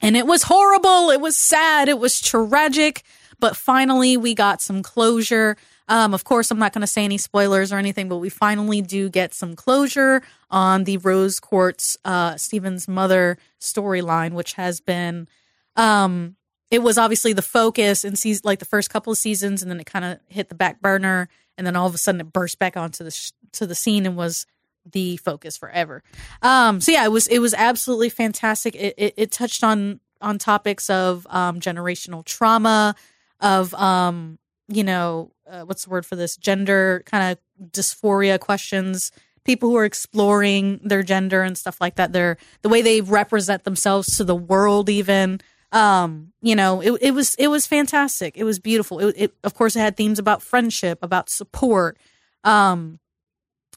And it was horrible. It was sad. It was tragic. But finally, we got some closure. Um, of course, I'm not going to say any spoilers or anything, but we finally do get some closure on the Rose Quartz, uh, Steven's mother storyline, which has been, um, it was obviously the focus in season, like the first couple of seasons, and then it kind of hit the back burner, and then all of a sudden it burst back onto the sh- to the scene and was the focus forever. Um, so yeah, it was it was absolutely fantastic. It it, it touched on on topics of um, generational trauma, of um, you know uh, what's the word for this gender kind of dysphoria questions. People who are exploring their gender and stuff like that. They're the way they represent themselves to the world, even um you know it, it was it was fantastic. It was beautiful. It, it of course it had themes about friendship about support um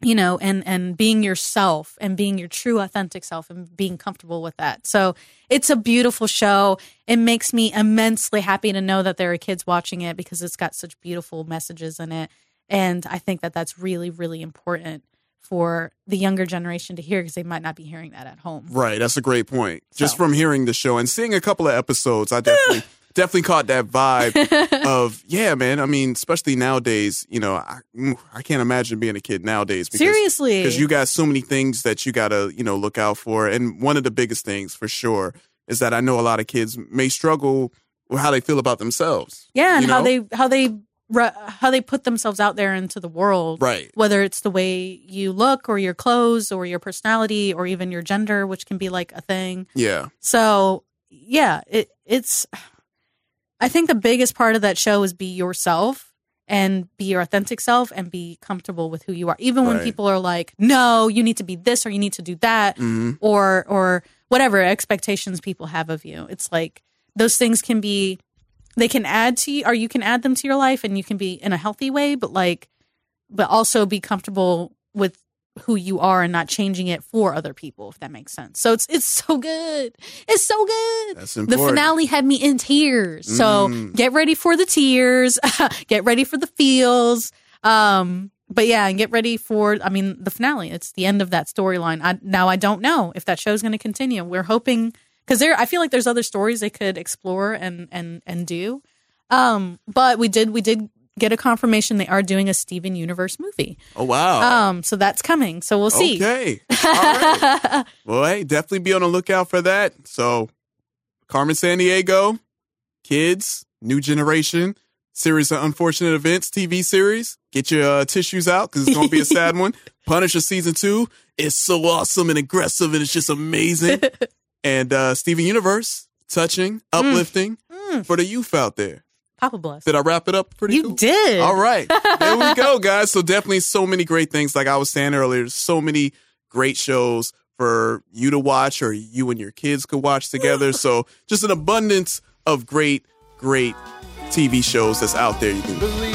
you know and and being yourself and being your true authentic self and being comfortable with that. So it's a beautiful show. It makes me immensely happy to know that there are kids watching it because it's got such beautiful messages in it. And i think that that's really really important for the younger generation to hear because they might not be hearing that at home Right, that's a great point. Just from hearing the show and seeing a couple of episodes, I definitely (laughs) definitely caught that vibe (laughs) of yeah, man. I mean, especially nowadays, you know, I, I can't imagine being a kid nowadays. Because, Seriously. because you got so many things that you gotta you know look out for, and one of the biggest things for sure is that I know a lot of kids may struggle with how they feel about themselves. Yeah, and you how they how they re- how they put themselves out there into the world. Right. Whether it's the way you look or your clothes or your personality or even your gender, which can be like a thing. Yeah. So yeah, it it's. I think the biggest part of that show is be yourself and be your authentic self and be comfortable with who you are. Even when Right. people are like, "No, you need to be this or you need to do that," Mhm. or or whatever expectations people have of you. It's like those things can be they can add to you or you can add them to your life and you can be in a healthy way, but like but also be comfortable with who you are and not changing it for other people, if that makes sense. So it's it's (laughs) so good. It's so good. That's important. The finale had me in tears. So Mm. get ready for the tears. (laughs) get ready for the feels. Um, but yeah, and get ready for I mean the finale. It's the end of that storyline. I now I don't know if that show's going to continue. We're hoping because there I feel like there's other stories they could explore and and and do. Um, but we did we did get a confirmation they are doing a Steven Universe movie. Oh wow. Um, so that's coming. So we'll see. Okay. (laughs) All right. well, hey, definitely be on the lookout for that. So, Carmen Sandiego, kids, new generation, series of unfortunate events, TV series. Get your uh, tissues out because it's going to be a sad (laughs) one. Punisher season two is so awesome and aggressive and it's just amazing. (laughs) and uh, Steven Universe, touching, uplifting for the youth out there. Papa bless. Did I wrap it up pretty You did. All right. There we go, (laughs) guys. So definitely so many great things. Like I was saying earlier, so many great shows for you to watch or you and your kids could watch together. (laughs) so just an abundance of great, great TV shows that's out there you can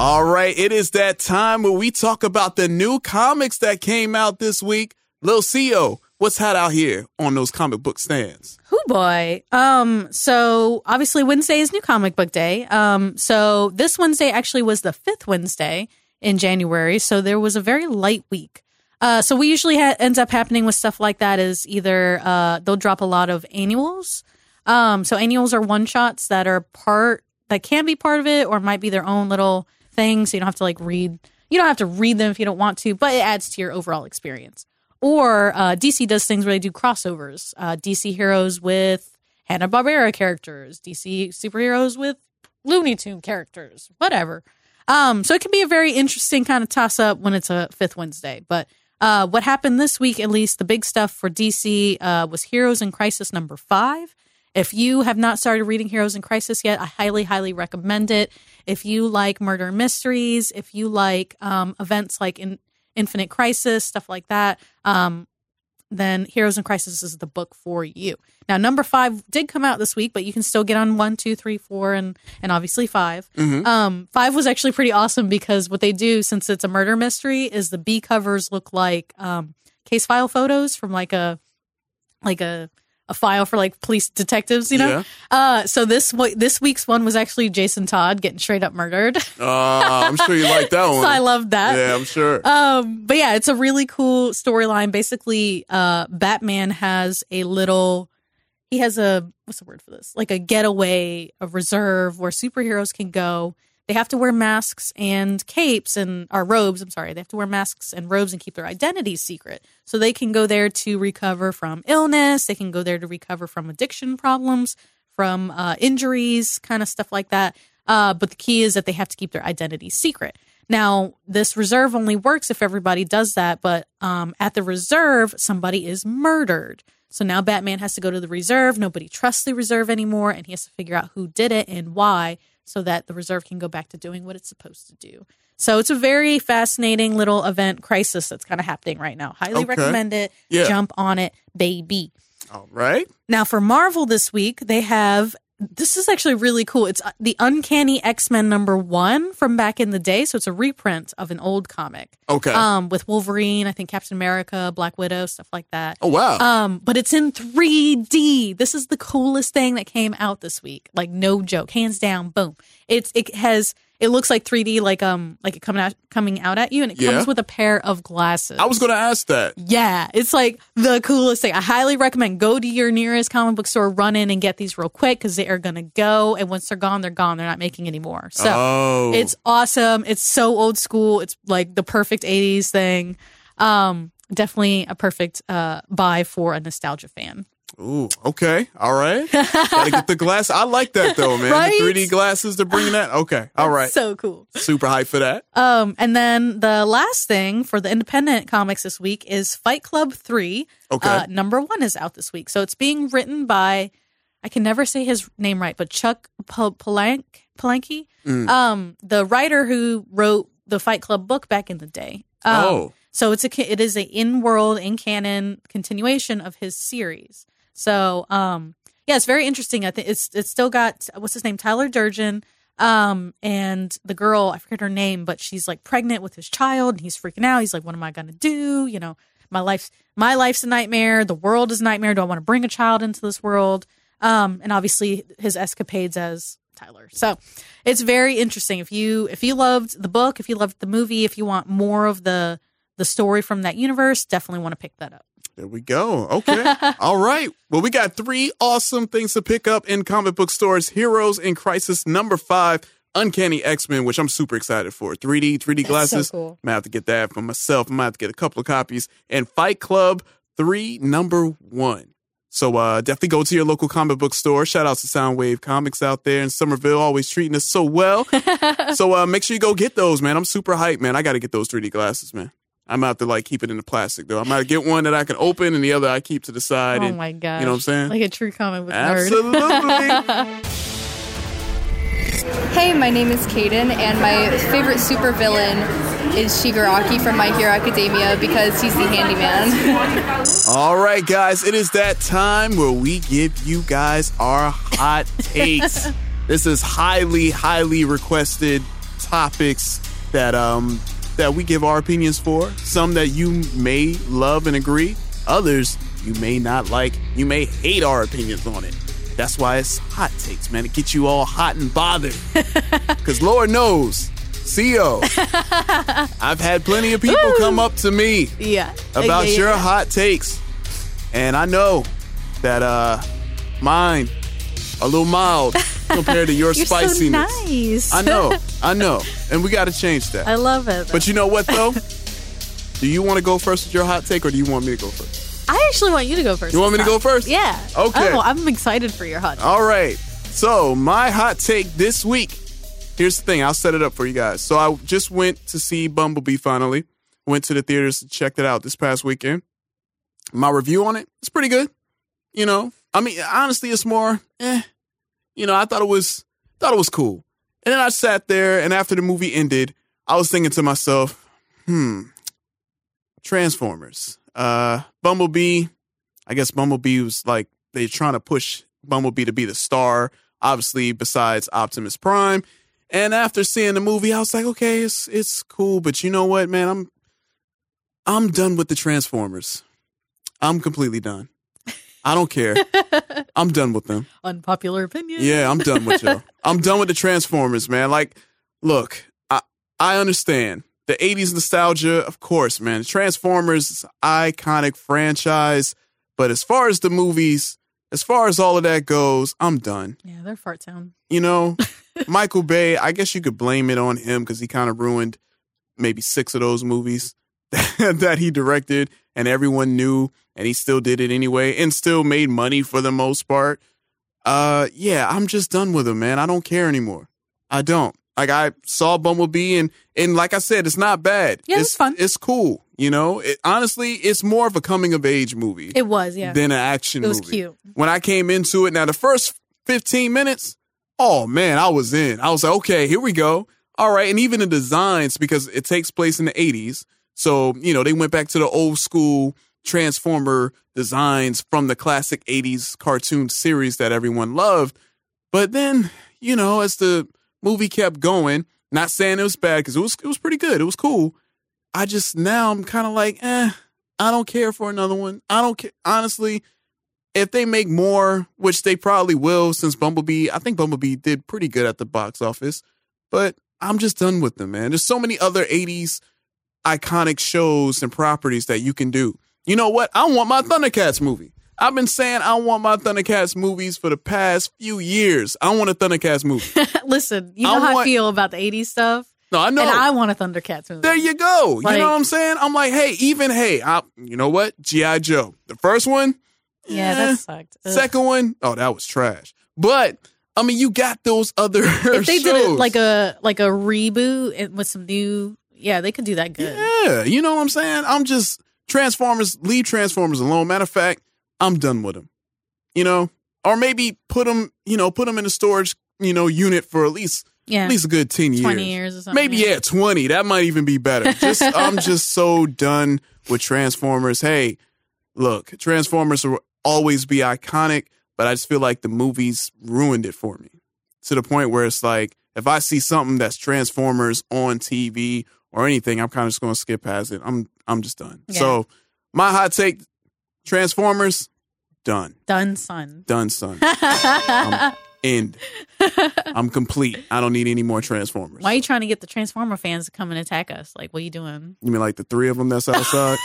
All right, it is that time where we talk about the new comics that came out this week. Lil CEO, what's hot out here on those comic book stands? Hoo boy. Um, so obviously Wednesday is new comic book day. Um, so this Wednesday actually was the fifth Wednesday in January. So there was a very light week. Uh, so we usually ha- ends up happening with stuff like that is either, uh, they'll drop a lot of annuals. Um, so annuals are one shots that are part, that can be part of it or might be their own little thing. So you don't have to like read, you don't have to read them if you don't want to, but it adds to your overall experience. Or uh, DC does things where they do crossovers. Uh, DC heroes with Hanna Barbera characters, DC superheroes with Looney Tune characters, whatever. Um, so it can be a very interesting kind of toss up when it's a fifth Wednesday. But uh, what happened this week, at least, the big stuff for DC uh, was Heroes in Crisis number five. If you have not started reading Heroes in Crisis yet, I highly, highly recommend it. If you like murder mysteries, if you like um, events like in Infinite Crisis, stuff like that, um, then Heroes in Crisis is the book for you. Now, number five did come out this week, but you can still get on one, two, three, four, and and obviously 5 Mhm. Um, five was actually pretty awesome because what they do, since it's a murder mystery, is the B covers look like um, case file photos from like a like a a file for like police detectives, you know. Yeah. Uh, so this this week's one was actually Jason Todd getting straight up murdered. Uh, (laughs) I'm sure you like that one. So I love that. Yeah, I'm sure. Um, but yeah, it's a really cool storyline. Basically, uh, Batman has a little, he has a, what's the word for this? Like a getaway, a reserve where superheroes can go. They have to wear masks and capes and, or robes. I'm sorry. They have to wear masks and robes and keep their identities secret. So they can go there to recover from illness. They can go there to recover from addiction problems, from uh, injuries, kind of stuff like that. Uh, but the key is that they have to keep their identity secret. Now, this reserve only works if everybody does that, but um, at the reserve, somebody is murdered. So now Batman has to go to the reserve. Nobody trusts the reserve anymore, and he has to figure out who did it and why so that the reserve can go back to doing what it's supposed to do. So it's a very fascinating little event crisis that's kind of happening right now. Highly Okay. recommend it. Yeah. Jump on it, baby. All right. Now, for Marvel this week, they have this is actually really cool. It's uh, the Uncanny X Men number one from back in the day. So it's a reprint of an old comic. Okay. Um, with Wolverine, I think Captain America, Black Widow, stuff like that. Oh, wow. Um, but it's in 3D. This is the coolest thing that came out this week. Like no joke, hands down. Boom. It's it has it looks like 3D, like um like it coming out coming out at you, and it Yeah. comes with a pair of glasses. I was going to ask that. Yeah, it's like the coolest thing. I highly recommend go to your nearest comic book store, run in and get these real quick because they are gonna go, and once they're gone, they're gone. They're not making any more. So Oh. it's awesome. It's so old school. It's like the perfect '80s thing. Um, definitely a perfect uh, buy for a nostalgia fan. Ooh, okay. All right. Gotta get the glass. I like that though, man. (laughs) Right? The 3D glasses to bring that. Okay. All right. So cool. Super hype for that. Um, and then the last thing for the independent comics this week is Fight Club 3. Okay. Uh, number one is out this week. So it's being written by, I can never say his name right, but Chuck Palank, Palanke, Mm. um, the writer who wrote the Fight Club book back in the day. Um, Oh. So it's a it is a in world in canon continuation of his series. So um yeah, it's very interesting. I think it's it's still got what's his name Tyler Durden um and the girl I forget her name, but she's like pregnant with his child and he's freaking out. He's like, what am I gonna do? You know, my life's my life's a nightmare. The world is a nightmare. Do I want to bring a child into this world? Um and obviously his escapades as Tyler. So it's very interesting. If you if you loved the book, if you loved the movie, if you want more of the the story from that universe, definitely want to pick that up. There we go. Okay. (laughs) All right. Well, we got three awesome things to pick up in comic book stores Heroes in Crisis number five, Uncanny X Men, which I'm super excited for. 3D, 3D That's so glasses. cool. I'm going to have to get that for myself. I'm going to have to get a couple of copies. And Fight Club 3, number one. So uh, definitely go to your local comic book store. Shout out to Soundwave Comics out there in Somerville, always treating us so well. (laughs) so uh, make sure you go get those, man. I'm super hyped, man. I got to get those 3D glasses, man. I'm out to like keep it in the plastic though. I might get one that I can open and the other I keep to the side. oh and, my god. You know what I'm saying? Like a true comic book Absolutely. nerd. Hey, my name is Kaden, and my favorite supervillain is Shigaraki from My Hero Academia because he's the handyman. (laughs) All right, guys, it is that time where we give you guys our hot takes. (laughs) this is highly, highly requested topics that um that we give our opinions for. Some that you may love and agree, others you may not like. You may hate our opinions on it. That's why it's hot takes, man. It gets you all hot and bothered. (laughs) Because Lord knows, Xio, (laughs) I've had plenty of people come up to me yeah. about Yeah, yeah, your yeah. hot takes. And I know that uh mine a little mild (laughs) compared to your (laughs) You're so spiciness. nice. I know, (laughs) I know. And we gotta change that. I love it. but you know what though? (laughs) do you want to go first with your hot take or do you want me to go first? I actually want you to go first. You want me to go first? Yeah. Okay. Oh, I'm excited for your hot. take. All right. So, my hot take this week. Here's the thing. I'll set it up for you guys. So, I just went to see Bumblebee finally. Went to the theaters checked it out this past weekend. My review on it, it's pretty good. You know, I mean, honestly, it's more, eh. You know, I thought it was, thought it was cool. And then I sat there, and after the movie ended, I was thinking to myself, hmm, Transformers. Uh, Bumblebee. I guess Bumblebee was like they're trying to push Bumblebee to be the star, obviously besides Optimus Prime. And after seeing the movie, I was like, okay, it's it's cool, but you know what, man, I'm I'm done with the Transformers. I'm completely done. I don't care. (laughs) I'm done with them. Unpopular opinion. Yeah, I'm done with you. (laughs) I'm done with the Transformers, man. Like, look, I I understand the '80s nostalgia, of course, man. Transformers, iconic franchise, but as far as the movies, as far as all of that goes, I'm done. Yeah, they're fart sound. You know, (laughs) Michael Bay. I guess you could blame it on him because he kind of ruined maybe six of those movies that he directed, and everyone knew, and he still did it anyway, and still made money for the most part. Uh, yeah, I'm just done with him, man. I don't care anymore. I don't. Like I saw Bumblebee, and and like I said, it's not bad. Yeah, it's it's fun. It's cool. You know, it, honestly, it's more of a coming of age movie It was, yeah. than an action movie. It was movie. cute. When I came into it, now the first 15 minutes, oh man, I was in. I was like, okay, here we go. All right. And even the designs, because it takes place in the 80s. So, you know, they went back to the old school Transformer designs from the classic 80s cartoon series that everyone loved. But then, you know, as the movie kept going, not saying it was bad because it was it was pretty good. It was cool. I just now I'm kind of like, eh, I don't care for another one. I don't care. Honestly, if they make more, which they probably will, since Bumblebee, I think Bumblebee did pretty good at the box office, but I'm just done with them, man. There's so many other 80s iconic shows and properties that you can do. You know what? I want my Thundercats movie. I've been saying I want my Thundercats movies for the past few years. I want a Thundercats movie. (laughs) Listen, you I know how I feel about the 80s stuff. No, I know. And I want a Thundercats movie. There you go. Like- you know what I'm saying? I'm like, hey, even hey, I, you know what? GI Joe, the first one, Yeah, eh. that sucked. Ugh. second one, oh, that was trash. But I mean, you got those other (laughs) if they did it like a like a reboot with some new, yeah, they could do that good. yeah, you know what I'm saying? I'm just Transformers. Leave Transformers alone. Matter of fact, I'm done with them. You know, or maybe put them, you know, put them in a storage, you know, unit for at least Yeah. at least a good ten years. 20 years or something, Maybe yeah. yeah, twenty. That might even be better. Just (laughs) I'm just so done with Transformers. Hey, look, Transformers will always be iconic, but I just feel like the movies ruined it for me to the point where it's like if I see something that's Transformers on TV or anything, I'm kind of just going to skip past it. I'm I'm just done. Yeah. So my hot take: Transformers, done, Done, son. done, son. (laughs) I'm end. I'm complete. I don't need any more Transformers. Why are you trying to get the Transformer fans to come and attack us? Like, what are you doing? You mean like the three of them that's outside?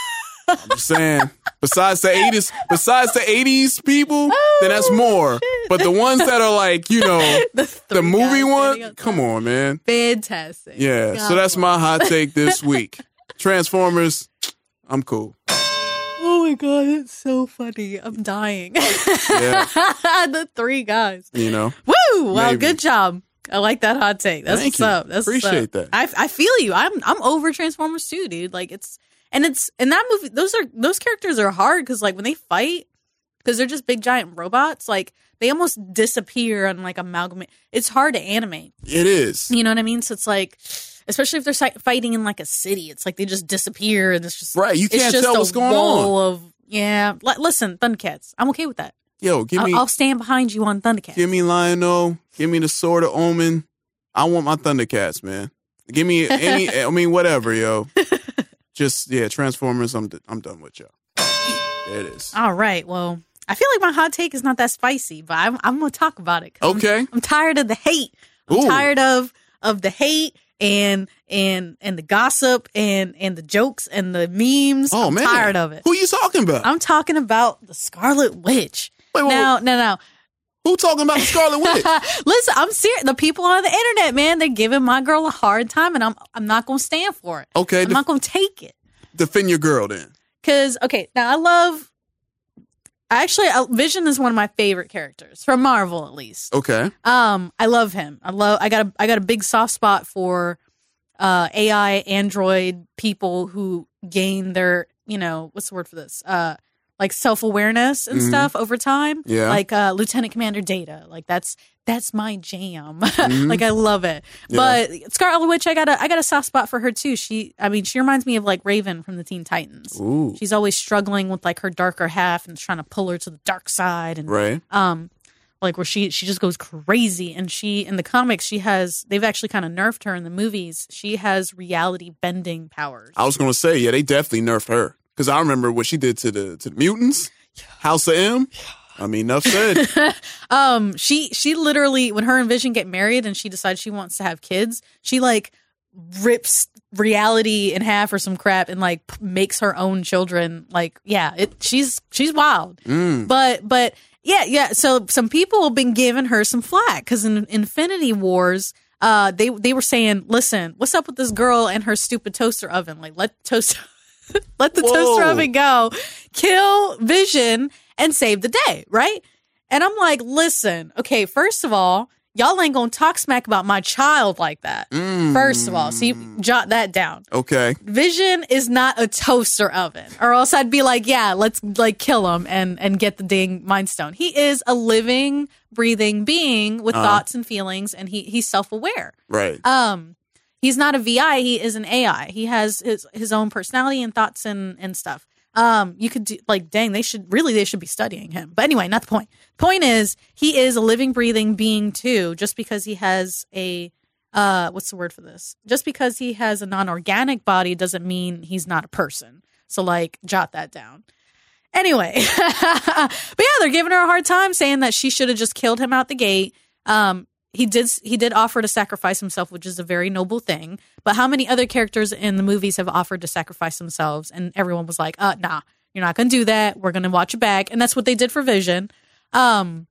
I'm just saying. Besides the eighties, besides the eighties people, oh, then that's more. But the ones that are like, you know, (laughs) the, movie one, come on, man. Fantastic. Yeah. So that's my hot take this week. (laughs) Transformers, I'm cool. Oh my god, it's so funny. I'm dying. (laughs) the three guys. You know, Woo! Well, Maybe. good job. I like that hot take. That's Thank what's you. up. That's Appreciate that. I I feel you. I'm I'm over Transformers too, dude. Like it's and it's in that movie. Those are those characters are hard because like when they fight, because they're just big giant robots. Like they almost disappear and like amalgamate. It's hard to animate. it is. You know what I mean? So it's like, especially if they're fighting in like a city, it's like they just disappear and it's just Right, you can't just tell what's going on. Of yeah, L- listen, Thundercats. I'm okay with that. Yo, give me I'll, I'll stand behind you on Thundercats. give me Lion-O, give me the sword of omen. I want my Thundercats, man. Give me any (laughs) I mean whatever, yo. Just yeah, Transformers, I'm d- I'm done with y'all. There it is. All right. Well, I feel like my hot take is not that spicy, but I'm, I'm gonna talk about it. 'cause I'm- Okay. I'm, tired of the hate. I'm Ooh. tired of of the hate and and and the gossip and and the jokes and the memes. Oh I'm man. tired of it. Who you talking about? I'm talking about the Scarlet Witch. Wait, wait, now, no, no. Who talking about the Scarlet Witch? (laughs) Listen, I'm serious. The people on the internet, man, they're giving my girl a hard time, and I'm I'm not gonna stand for it. Okay, I'm def- not gonna take it. Defend your girl then. Cause okay, now I love. Actually, uh, Vision is one of my favorite characters from Marvel, at least. Okay. Um, I love him. I love. I got a. I got a big soft spot for uh AI android people who gain their. You know what's the word for this? Uh, like self awareness and Mhm. stuff over time. Yeah. Like uh, Lieutenant Commander Data. Like that's that's my jam. Mhm. (laughs) like I love it. Yeah. But Scarlet Witch, I got a I got a soft spot for her too. She, I mean, she reminds me of like Raven from the Teen Titans. Ooh. She's always struggling with like her darker half and trying to pull her to the dark side and Right. um like where she she just goes crazy and she in the comics she has they've actually kind of nerfed her in the movies. She has reality bending powers. I was gonna say, yeah, they definitely nerfed her. Cause I remember what she did to the to the mutants. House of M. I mean, enough said. (laughs) um she she literally when her and Vision get married and she decides she wants to have kids, she like rips reality in half or some crap and like p- makes her own children like yeah it she's she's wild Mm. but but yeah yeah so some people have been giving her some flack because in infinity wars uh they they were saying listen what's up with this girl and her stupid toaster oven like let toaster (laughs) let the toaster oven go kill vision and save the day right and i'm like listen okay first of all y'all ain't gonna talk smack about my child like that first of all so you jot that down Okay. Vision is not a toaster oven, or else I'd be like, yeah, let's like kill him and and get the dang mind stone. He is a living, breathing being with Uh-huh. thoughts and feelings, and he he's self aware. Right. Um, he's not a VI. He is an AI. He has his his own personality and thoughts and and stuff. Um, you could do like, dang, they should really they should be studying him. But anyway, not the point. Point is, he is a living, breathing being too. Just because he has a uh, what's the word for this? Just because he has a non-organic body doesn't mean he's not a person. So like, jot that down. Anyway, (laughs) but yeah, they're giving her a hard time, saying that she should have just killed him out the gate. Um, he did he did offer to sacrifice himself, which is a very noble thing. But how many other characters in the movies have offered to sacrifice themselves, and everyone was like, "Uh, nah, you're not gonna do that. We're gonna watch it back," and that's what they did for Vision. Um,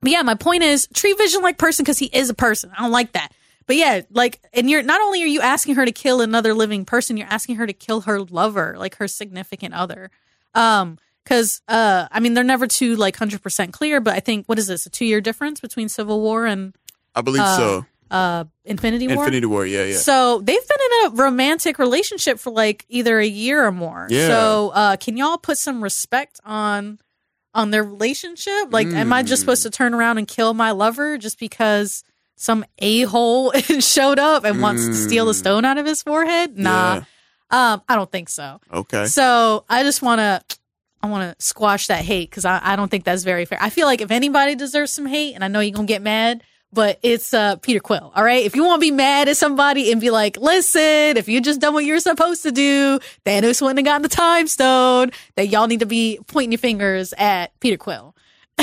but yeah, my point is treat Vision like person because he is a person. I don't like that. but yeah, like, and you're not only are you asking her to kill another living person, you're asking her to kill her lover, like her significant other. Um, because uh, I mean, they're never too like hundred percent clear, but I think what is this a two year difference between Civil War and I believe uh, so. Uh, Infinity War. Infinity War, yeah, yeah. So they've been in a romantic relationship for like either a year or more. Yeah. So uh, can y'all put some respect on on their relationship? Like, am I just supposed to turn around and kill my lover just because some a hole (laughs) showed up and wants to steal the Mm. stone out of his forehead? Nah, um, I don't think so. Okay. So I just want to. I want to squash that hate because I, I don't think that's very fair. I feel like if anybody deserves some hate, and I know you're gonna get mad, but it's uh, Peter Quill. All right, if you want to be mad at somebody and be like, "Listen, if you just done what you're supposed to do, Thanos wouldn't have gotten the time stone." That y'all need to be pointing your fingers at Peter Quill. (laughs)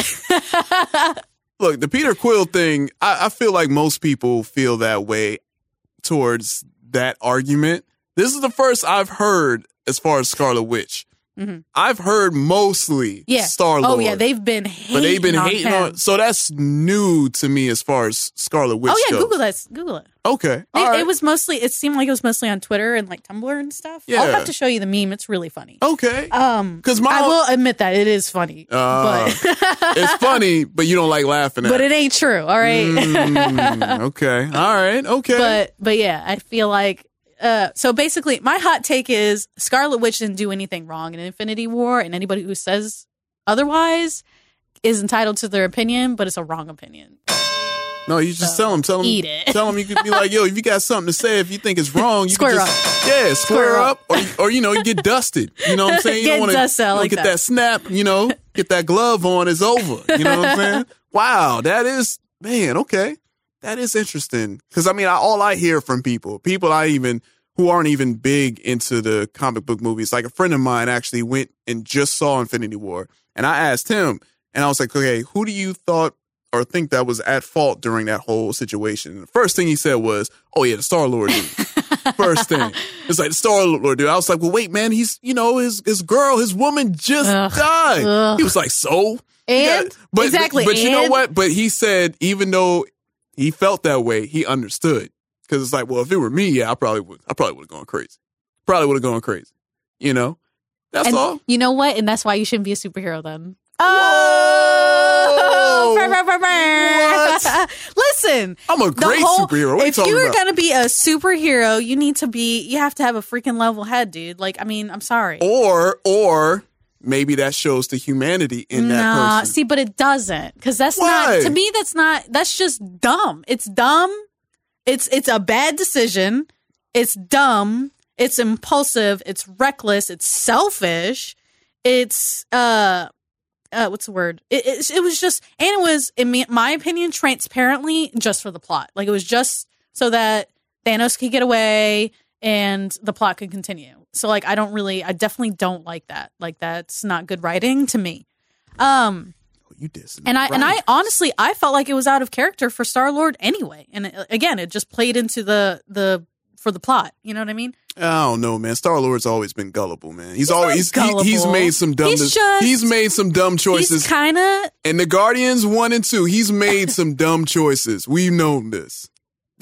Look, the Peter Quill thing, I, I feel like most people feel that way towards that argument. This is the first I've heard as far as Scarlet Witch. Mhm. I've heard mostly Yeah. Star Lord. Oh yeah, they've been hating but they've been on hating him. on. So that's new to me as far as Scarlet Witch. oh yeah, goes. Google that. Google it. Okay, It, right. it was mostly. It seemed like it was mostly on Twitter and like Tumblr and stuff. Yeah. I'll have to show you the meme. It's really funny. okay. Um, 'Cause my- I will admit that it is funny, Uh, but (laughs) it's funny, but you don't like laughing at. but it ain't true. All right. Mm, okay, (laughs) all right, okay. but but yeah, I feel like uh so basically my hot take is Scarlet Witch didn't do anything wrong in Infinity War and anybody who says otherwise is entitled to their opinion, but it's a wrong opinion. no, you just tell them, tell them, eat it. tell them. You could be like, yo, if you got something to say, if you think it's (laughs) wrong, you Square can just, yeah, square, Square up, or or you know, you get dusted. You know what I'm (laughs) saying? You Get don't want to like get that. that. snap. You know, get that glove on. It's over. You know what I'm saying? (laughs) Wow, that is man. Okay, that is interesting. Because I mean, I, all I hear from people, people I even who aren't even big into the comic book movies, like a friend of mine actually went and just saw Infinity War, and I asked him, and I was like, okay, who do you thought or think that was at fault during that whole situation? And the first thing he said was, "Oh yeah, the Star Lord dude." (laughs) first thing, it's like the Star Lord dude. I was like, well, wait, man, he's you know his his girl, his woman just died. Ugh. He was like, so And but exactly, But you know what? But he said even though he felt that way, he understood because it's like, well, if it were me, yeah, I probably would. I probably would have gone crazy. Probably would have gone crazy. You know, that's and all. You know what? And that's why you shouldn't be a superhero then. Oh, (laughs) what? (laughs) Listen, I'm a great whole- superhero. What are you if talking you're about? gonna be a superhero, you need to be. You have to have a freaking level head, dude. Like, I mean, I'm sorry. Or or maybe that shows the humanity in that nah, person. see, but it doesn't because that's Why? not to me. That's not. That's just dumb. It's dumb. It's it's a bad decision. It's dumb. It's impulsive. It's reckless. It's selfish. It's uh. Uh, what's the word? It, it, it was just, and it was, in my opinion, transparently just for the plot. Like it was just so that Thanos could get away and the plot could continue. So like, I don't really, I definitely don't like that. Like that's not good writing to me. Um, you did and I and I honestly I felt like it was out of character for Star Lord anyway. And it, again, it just played into the the for the plot. You know what I mean? I don't know, man. Star Lord's always been gullible, man. He's, not always he- he's made some dumb He's just- he's made some dumb choices. Kind of And the Guardians one and two, he's made some dumb choices. We've known this.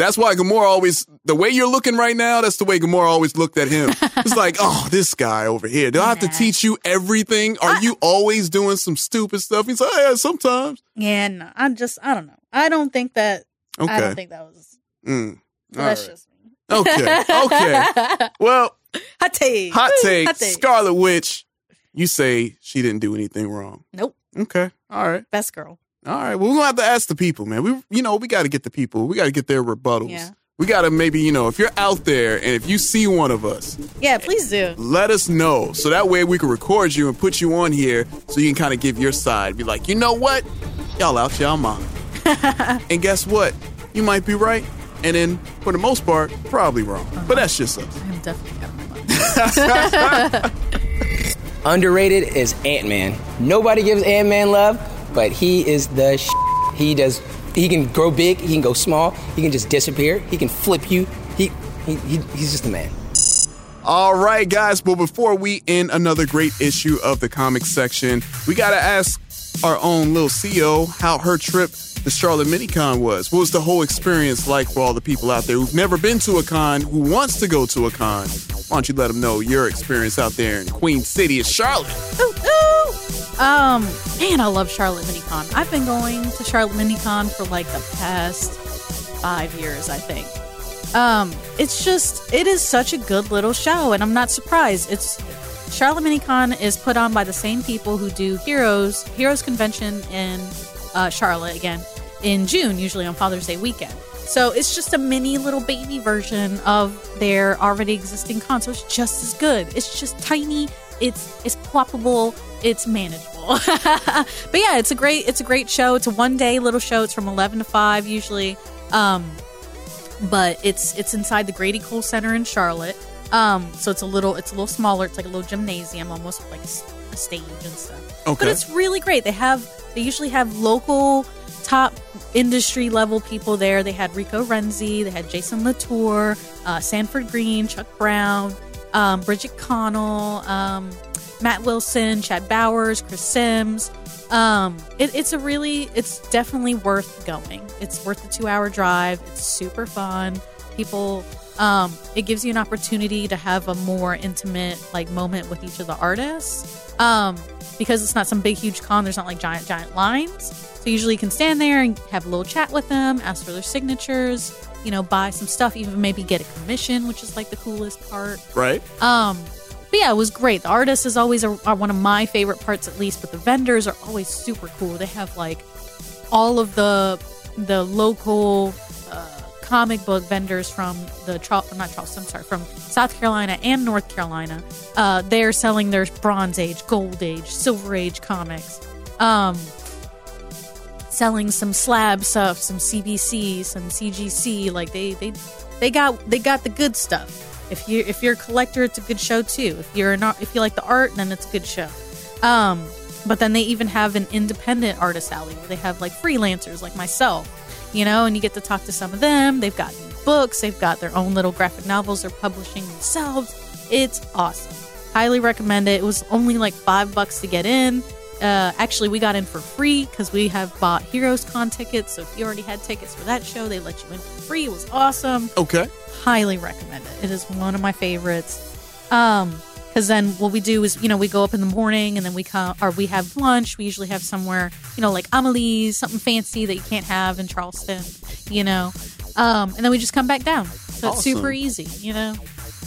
That's why Gamora always, the way you're looking right now, that's the way Gamora always looked at him. (laughs) It's like, oh, this guy over here. Do I have to teach you everything? Are you always doing some stupid stuff? He's like, oh, yeah, sometimes. yeah. No, I just I don't know. I don't think that. okay. I don't think that was. Mm. That's right. just me. Okay. Okay. (laughs) Well, hot take. hot take. Hot take. Scarlet Witch, you say she didn't do anything wrong. Nope. Okay. All right. Best girl. All right. Well, we're gonna have to ask the people, man. We, you know, we got to get the people. We got to get their rebuttals. Yeah. We got to maybe, you know, if you're out there and if you see one of us, Yeah, please do. let us know so that way we can record you and put you on here so you can kind of give your side. Be like, you know what, y'all out y'all mind. (laughs) and guess what? You might be right, and then for the most part, probably wrong. Uh-huh. But that's just us. I'm definitely out of my mind. Underrated is Ant Man. Nobody gives Ant Man love, but he is the sh- He does. He can grow big. He can go small. He can just disappear. He can flip you. He, he, he he's just a man. All right, guys. But before we end another great issue of the comics section, we got to ask our own little Xio how her trip the Charlotte Minicon was. What was the whole experience like for all the people out there who've never been to a con, who wants to go to a con? Why don't you let them know your experience out there in Queen City of Charlotte? Ooh, ooh. Um, man, I love Charlotte Minicon. I've been going to Charlotte Minicon for like the past five years, I think. Um, it's just it is such a good little show, and I'm not surprised. It's Charlotte Minicon is put on by the same people who do Heroes Heroes Convention in uh, Charlotte again in June, usually on Father's Day weekend. So it's just a mini little baby version of their already existing con. So it's just as good. It's just tiny. It's it's ploppable. It's manageable. (laughs) but yeah, it's a great it's a great show. It's a one day little show. It's from eleven to five usually. Um, but it's it's inside the Grady Cole Center in Charlotte. Um, so it's a little it's a little smaller. It's like a little gymnasium, almost like a stage and stuff. Okay. But it's really great. They have they usually have local top industry level people there. They had Rico Renzi, they had Jason Latour, uh, Sanford Greene, Chuck Brown, um, Bridgit Connell, um, Matt Wilson, Chad Bowers, Chris Sims. Um, it, it's a really, it's definitely worth going. It's worth the two hour drive. It's super fun. People, um, it gives you an opportunity to have a more intimate like moment with each of the artists. Um, because it's not some big huge con. There's not like giant giant lines. So usually you can stand there and have a little chat with them, ask for their signatures, you know, buy some stuff, even maybe get a commission, which is like the coolest part. Right? Um, but yeah, it was great. The artists is always a, are one of my favorite parts, at least. But the vendors are always super cool. They have like all of the the local uh, comic book vendors from the Charl- not Charleston, sorry, from South Carolina and North Carolina. Uh, they're selling their Bronze Age, Gold Age, Silver Age comics. Um, selling some slab stuff, some CBC, some CGC. Like they they they got they got the good stuff. If you if you're a collector, it's a good show too. If you're not if you like the art, then it's a good show. Um, but then they even have an independent artist alley where they have like freelancers like myself, you know, and you get to talk to some of them. They've got books, they've got their own little graphic novels they're publishing themselves. It's awesome. Highly recommend it. It was only like five bucks to get in. Uh, actually, we got in for free because we have bought Heroes Con tickets. So if you already had tickets for that show, they let you in for free. It was awesome. Okay. Highly recommend it. It is one of my favorites. Um, because then what we do is, you know, we go up in the morning and then we come, or we have lunch. We usually have somewhere, you know, like Amelie's, something fancy that you can't have in Charleston, you know. Um, and then we just come back down. So it's super easy, you know.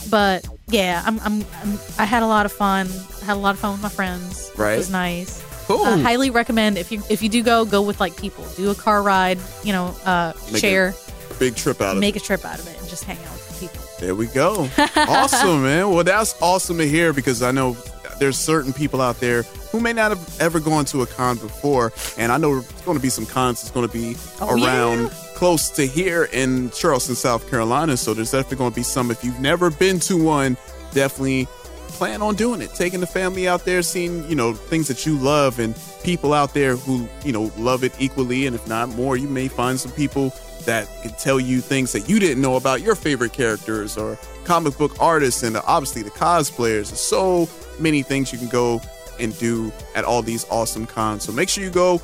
But yeah, I'm, I'm, I'm, I had a lot of fun. I had a lot of fun with my friends. Right. It was nice. Cool. Uh, highly recommend if you if you do go, go with like people. Do a car ride, you know, uh, Make share, a big trip out of it. make it. a trip out of it, and just hang out with people. There we go. (laughs) awesome, man. Well, that's awesome to hear because I know there's certain people out there who may not have ever gone to a con before, and I know there's going to be some cons that's going to be Oh, around close to here in Charleston, South Carolina. So there's definitely going to be some. If you've never been to one, definitely plan on doing it. Taking the family out there, seeing you know things that you love, and people out there who you know love it equally, and if not more, you may find some people that can tell you things that you didn't know about your favorite characters or comic book artists and obviously the cosplayers. There's so many things you can go and do at all these awesome cons. So make sure you go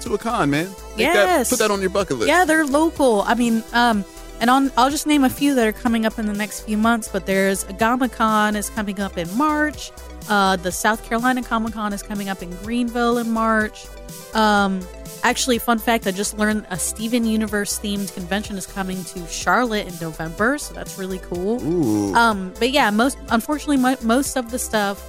to a con, man. Make that- Yes. put that on your bucket list. Yeah, they're local. I mean, um, and on I'll just name a few that are coming up in the next few months. But there's Agamacon is coming up in March. Uh, the South Carolina Comic Con is coming up in Greenville in March. Um, actually, fun fact: I just learned a Steven Universe themed convention is coming to Charlotte in November, so that's really cool. Ooh. Um, but yeah, most unfortunately, mo- most of the stuff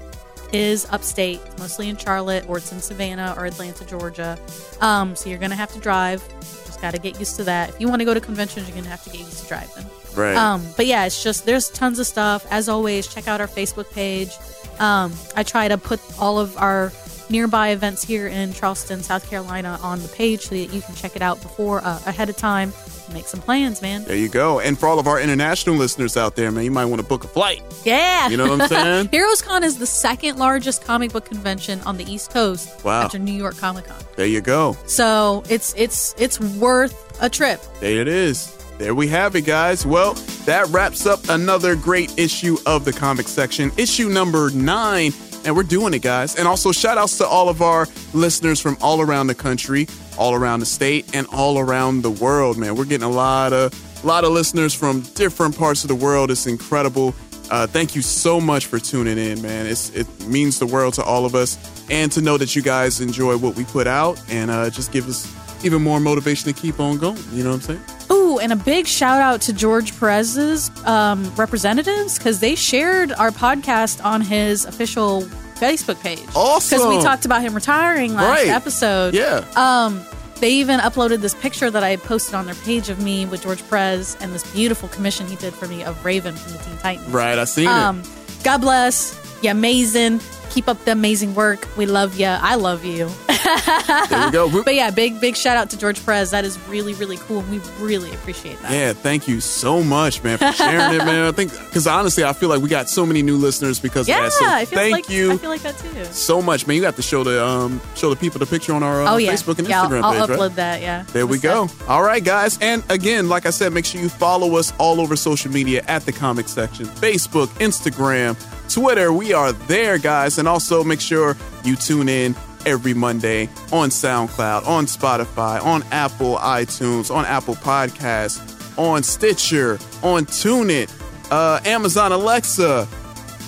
is upstate, It's mostly in Charlotte or it's in Savannah or Atlanta, Georgia. Um, so you're gonna have to drive. Just got to get used to that. If you want to go to conventions, you're gonna have to get used to driving. Right. Um, but yeah, it's just there's tons of stuff. As always, check out our Facebook page. Um, I try to put all of our nearby events here in Charleston, South Carolina, on the page so that you can check it out before uh, ahead of time. Make some plans, man. There you go. And for all of our international listeners out there, man, you might want to book a flight. Yeah. You know what I'm (laughs) saying? Heroes Con is the second largest comic book convention on the East Coast Wow. after New York Comic Con. There you go. So it's it's it's worth a trip. There it is. There we have it, guys. Well, that wraps up another great issue of the comic section, issue number nine. And we're doing it, guys. And also, shout outs to all of our listeners from all around the country. all around the state and all around the world, man. We're getting a lot of a lot of listeners from different parts of the world. It's incredible. Uh, thank you so much for tuning in, man. It's, it means the world to all of us, and to know that you guys enjoy what we put out, and uh, just give us even more motivation to keep on going. You know what I'm saying? Ooh, and a big shout out to George Perez's um, representatives because they shared our podcast on his official Facebook page. Awesome. Because we talked about him retiring last Right. episode. Yeah. Um, they even uploaded this picture that I posted on their page of me with George Perez and this beautiful commission he did for me of Raven from the Teen Titans. Right, I seen Um, God bless. You're amazing. Keep up the amazing work. We love you. I love you. There we go. (laughs) But yeah, big big shout out to George Perez. That is really really cool. We really appreciate that. Yeah, thank you so much, man, for sharing it, man. I think because honestly, I feel like we got so many new listeners because Yeah, of that. So I feel thank like you I feel like that too. so much, man. You got to show the um show the people the picture on our uh, oh yeah, Facebook and yeah. Instagram I'll, I'll page, upload right? that. Yeah. There we go. All right, guys. And again, like I said, make sure you follow us all over social media at the comic section Facebook, Instagram, Twitter. We are there, guys. And also make sure you tune in every Monday on SoundCloud, on Spotify, on Apple iTunes, on Apple Podcasts, on Stitcher, on TuneIn, uh, Amazon Alexa.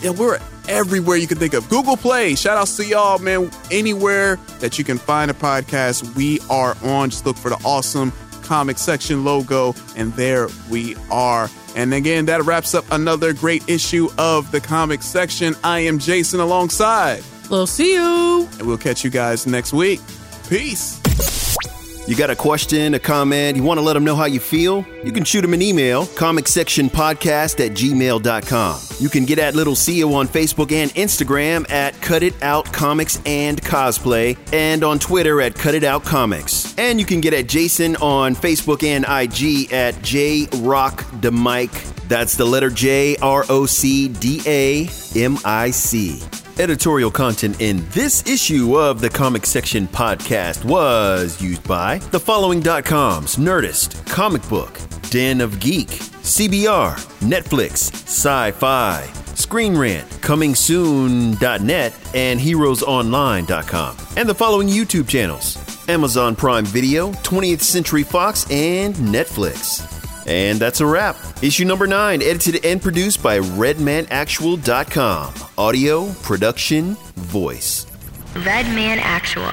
Yeah, we're everywhere you can think of. Google Play. Shout outs to y'all, man. Anywhere that you can find a podcast, we are on. Just look for the awesome comic section logo, and there we are. And again, that wraps up another great issue of the comic section. I am Jason alongside. We'll see you. And we'll catch you guys next week. Peace. You got a question, a comment, you want to let them know how you feel? You can shoot them an email, comicsectionpodcast at gmail.com. You can get at Little Xio on Facebook and Instagram at Cut It Out Comics and Cosplay, and on Twitter at Cut It Out Comics. And you can get at Jason on Facebook and IG at J Rock. That's the letter J R O C D A M I C. Editorial content in this issue of the Comic Section podcast was used by the following.coms Nerdist, Comic Book, Den of Geek, CBR, Netflix, Sci Fi, Screen Rant, Coming Soon.net, and HeroesOnline.com. And the following YouTube channels Amazon Prime Video, 20th Century Fox, and Netflix. And that's a wrap. Issue number nine, edited and produced by RedmanActual.com. Audio, production, voice. Redman Actual.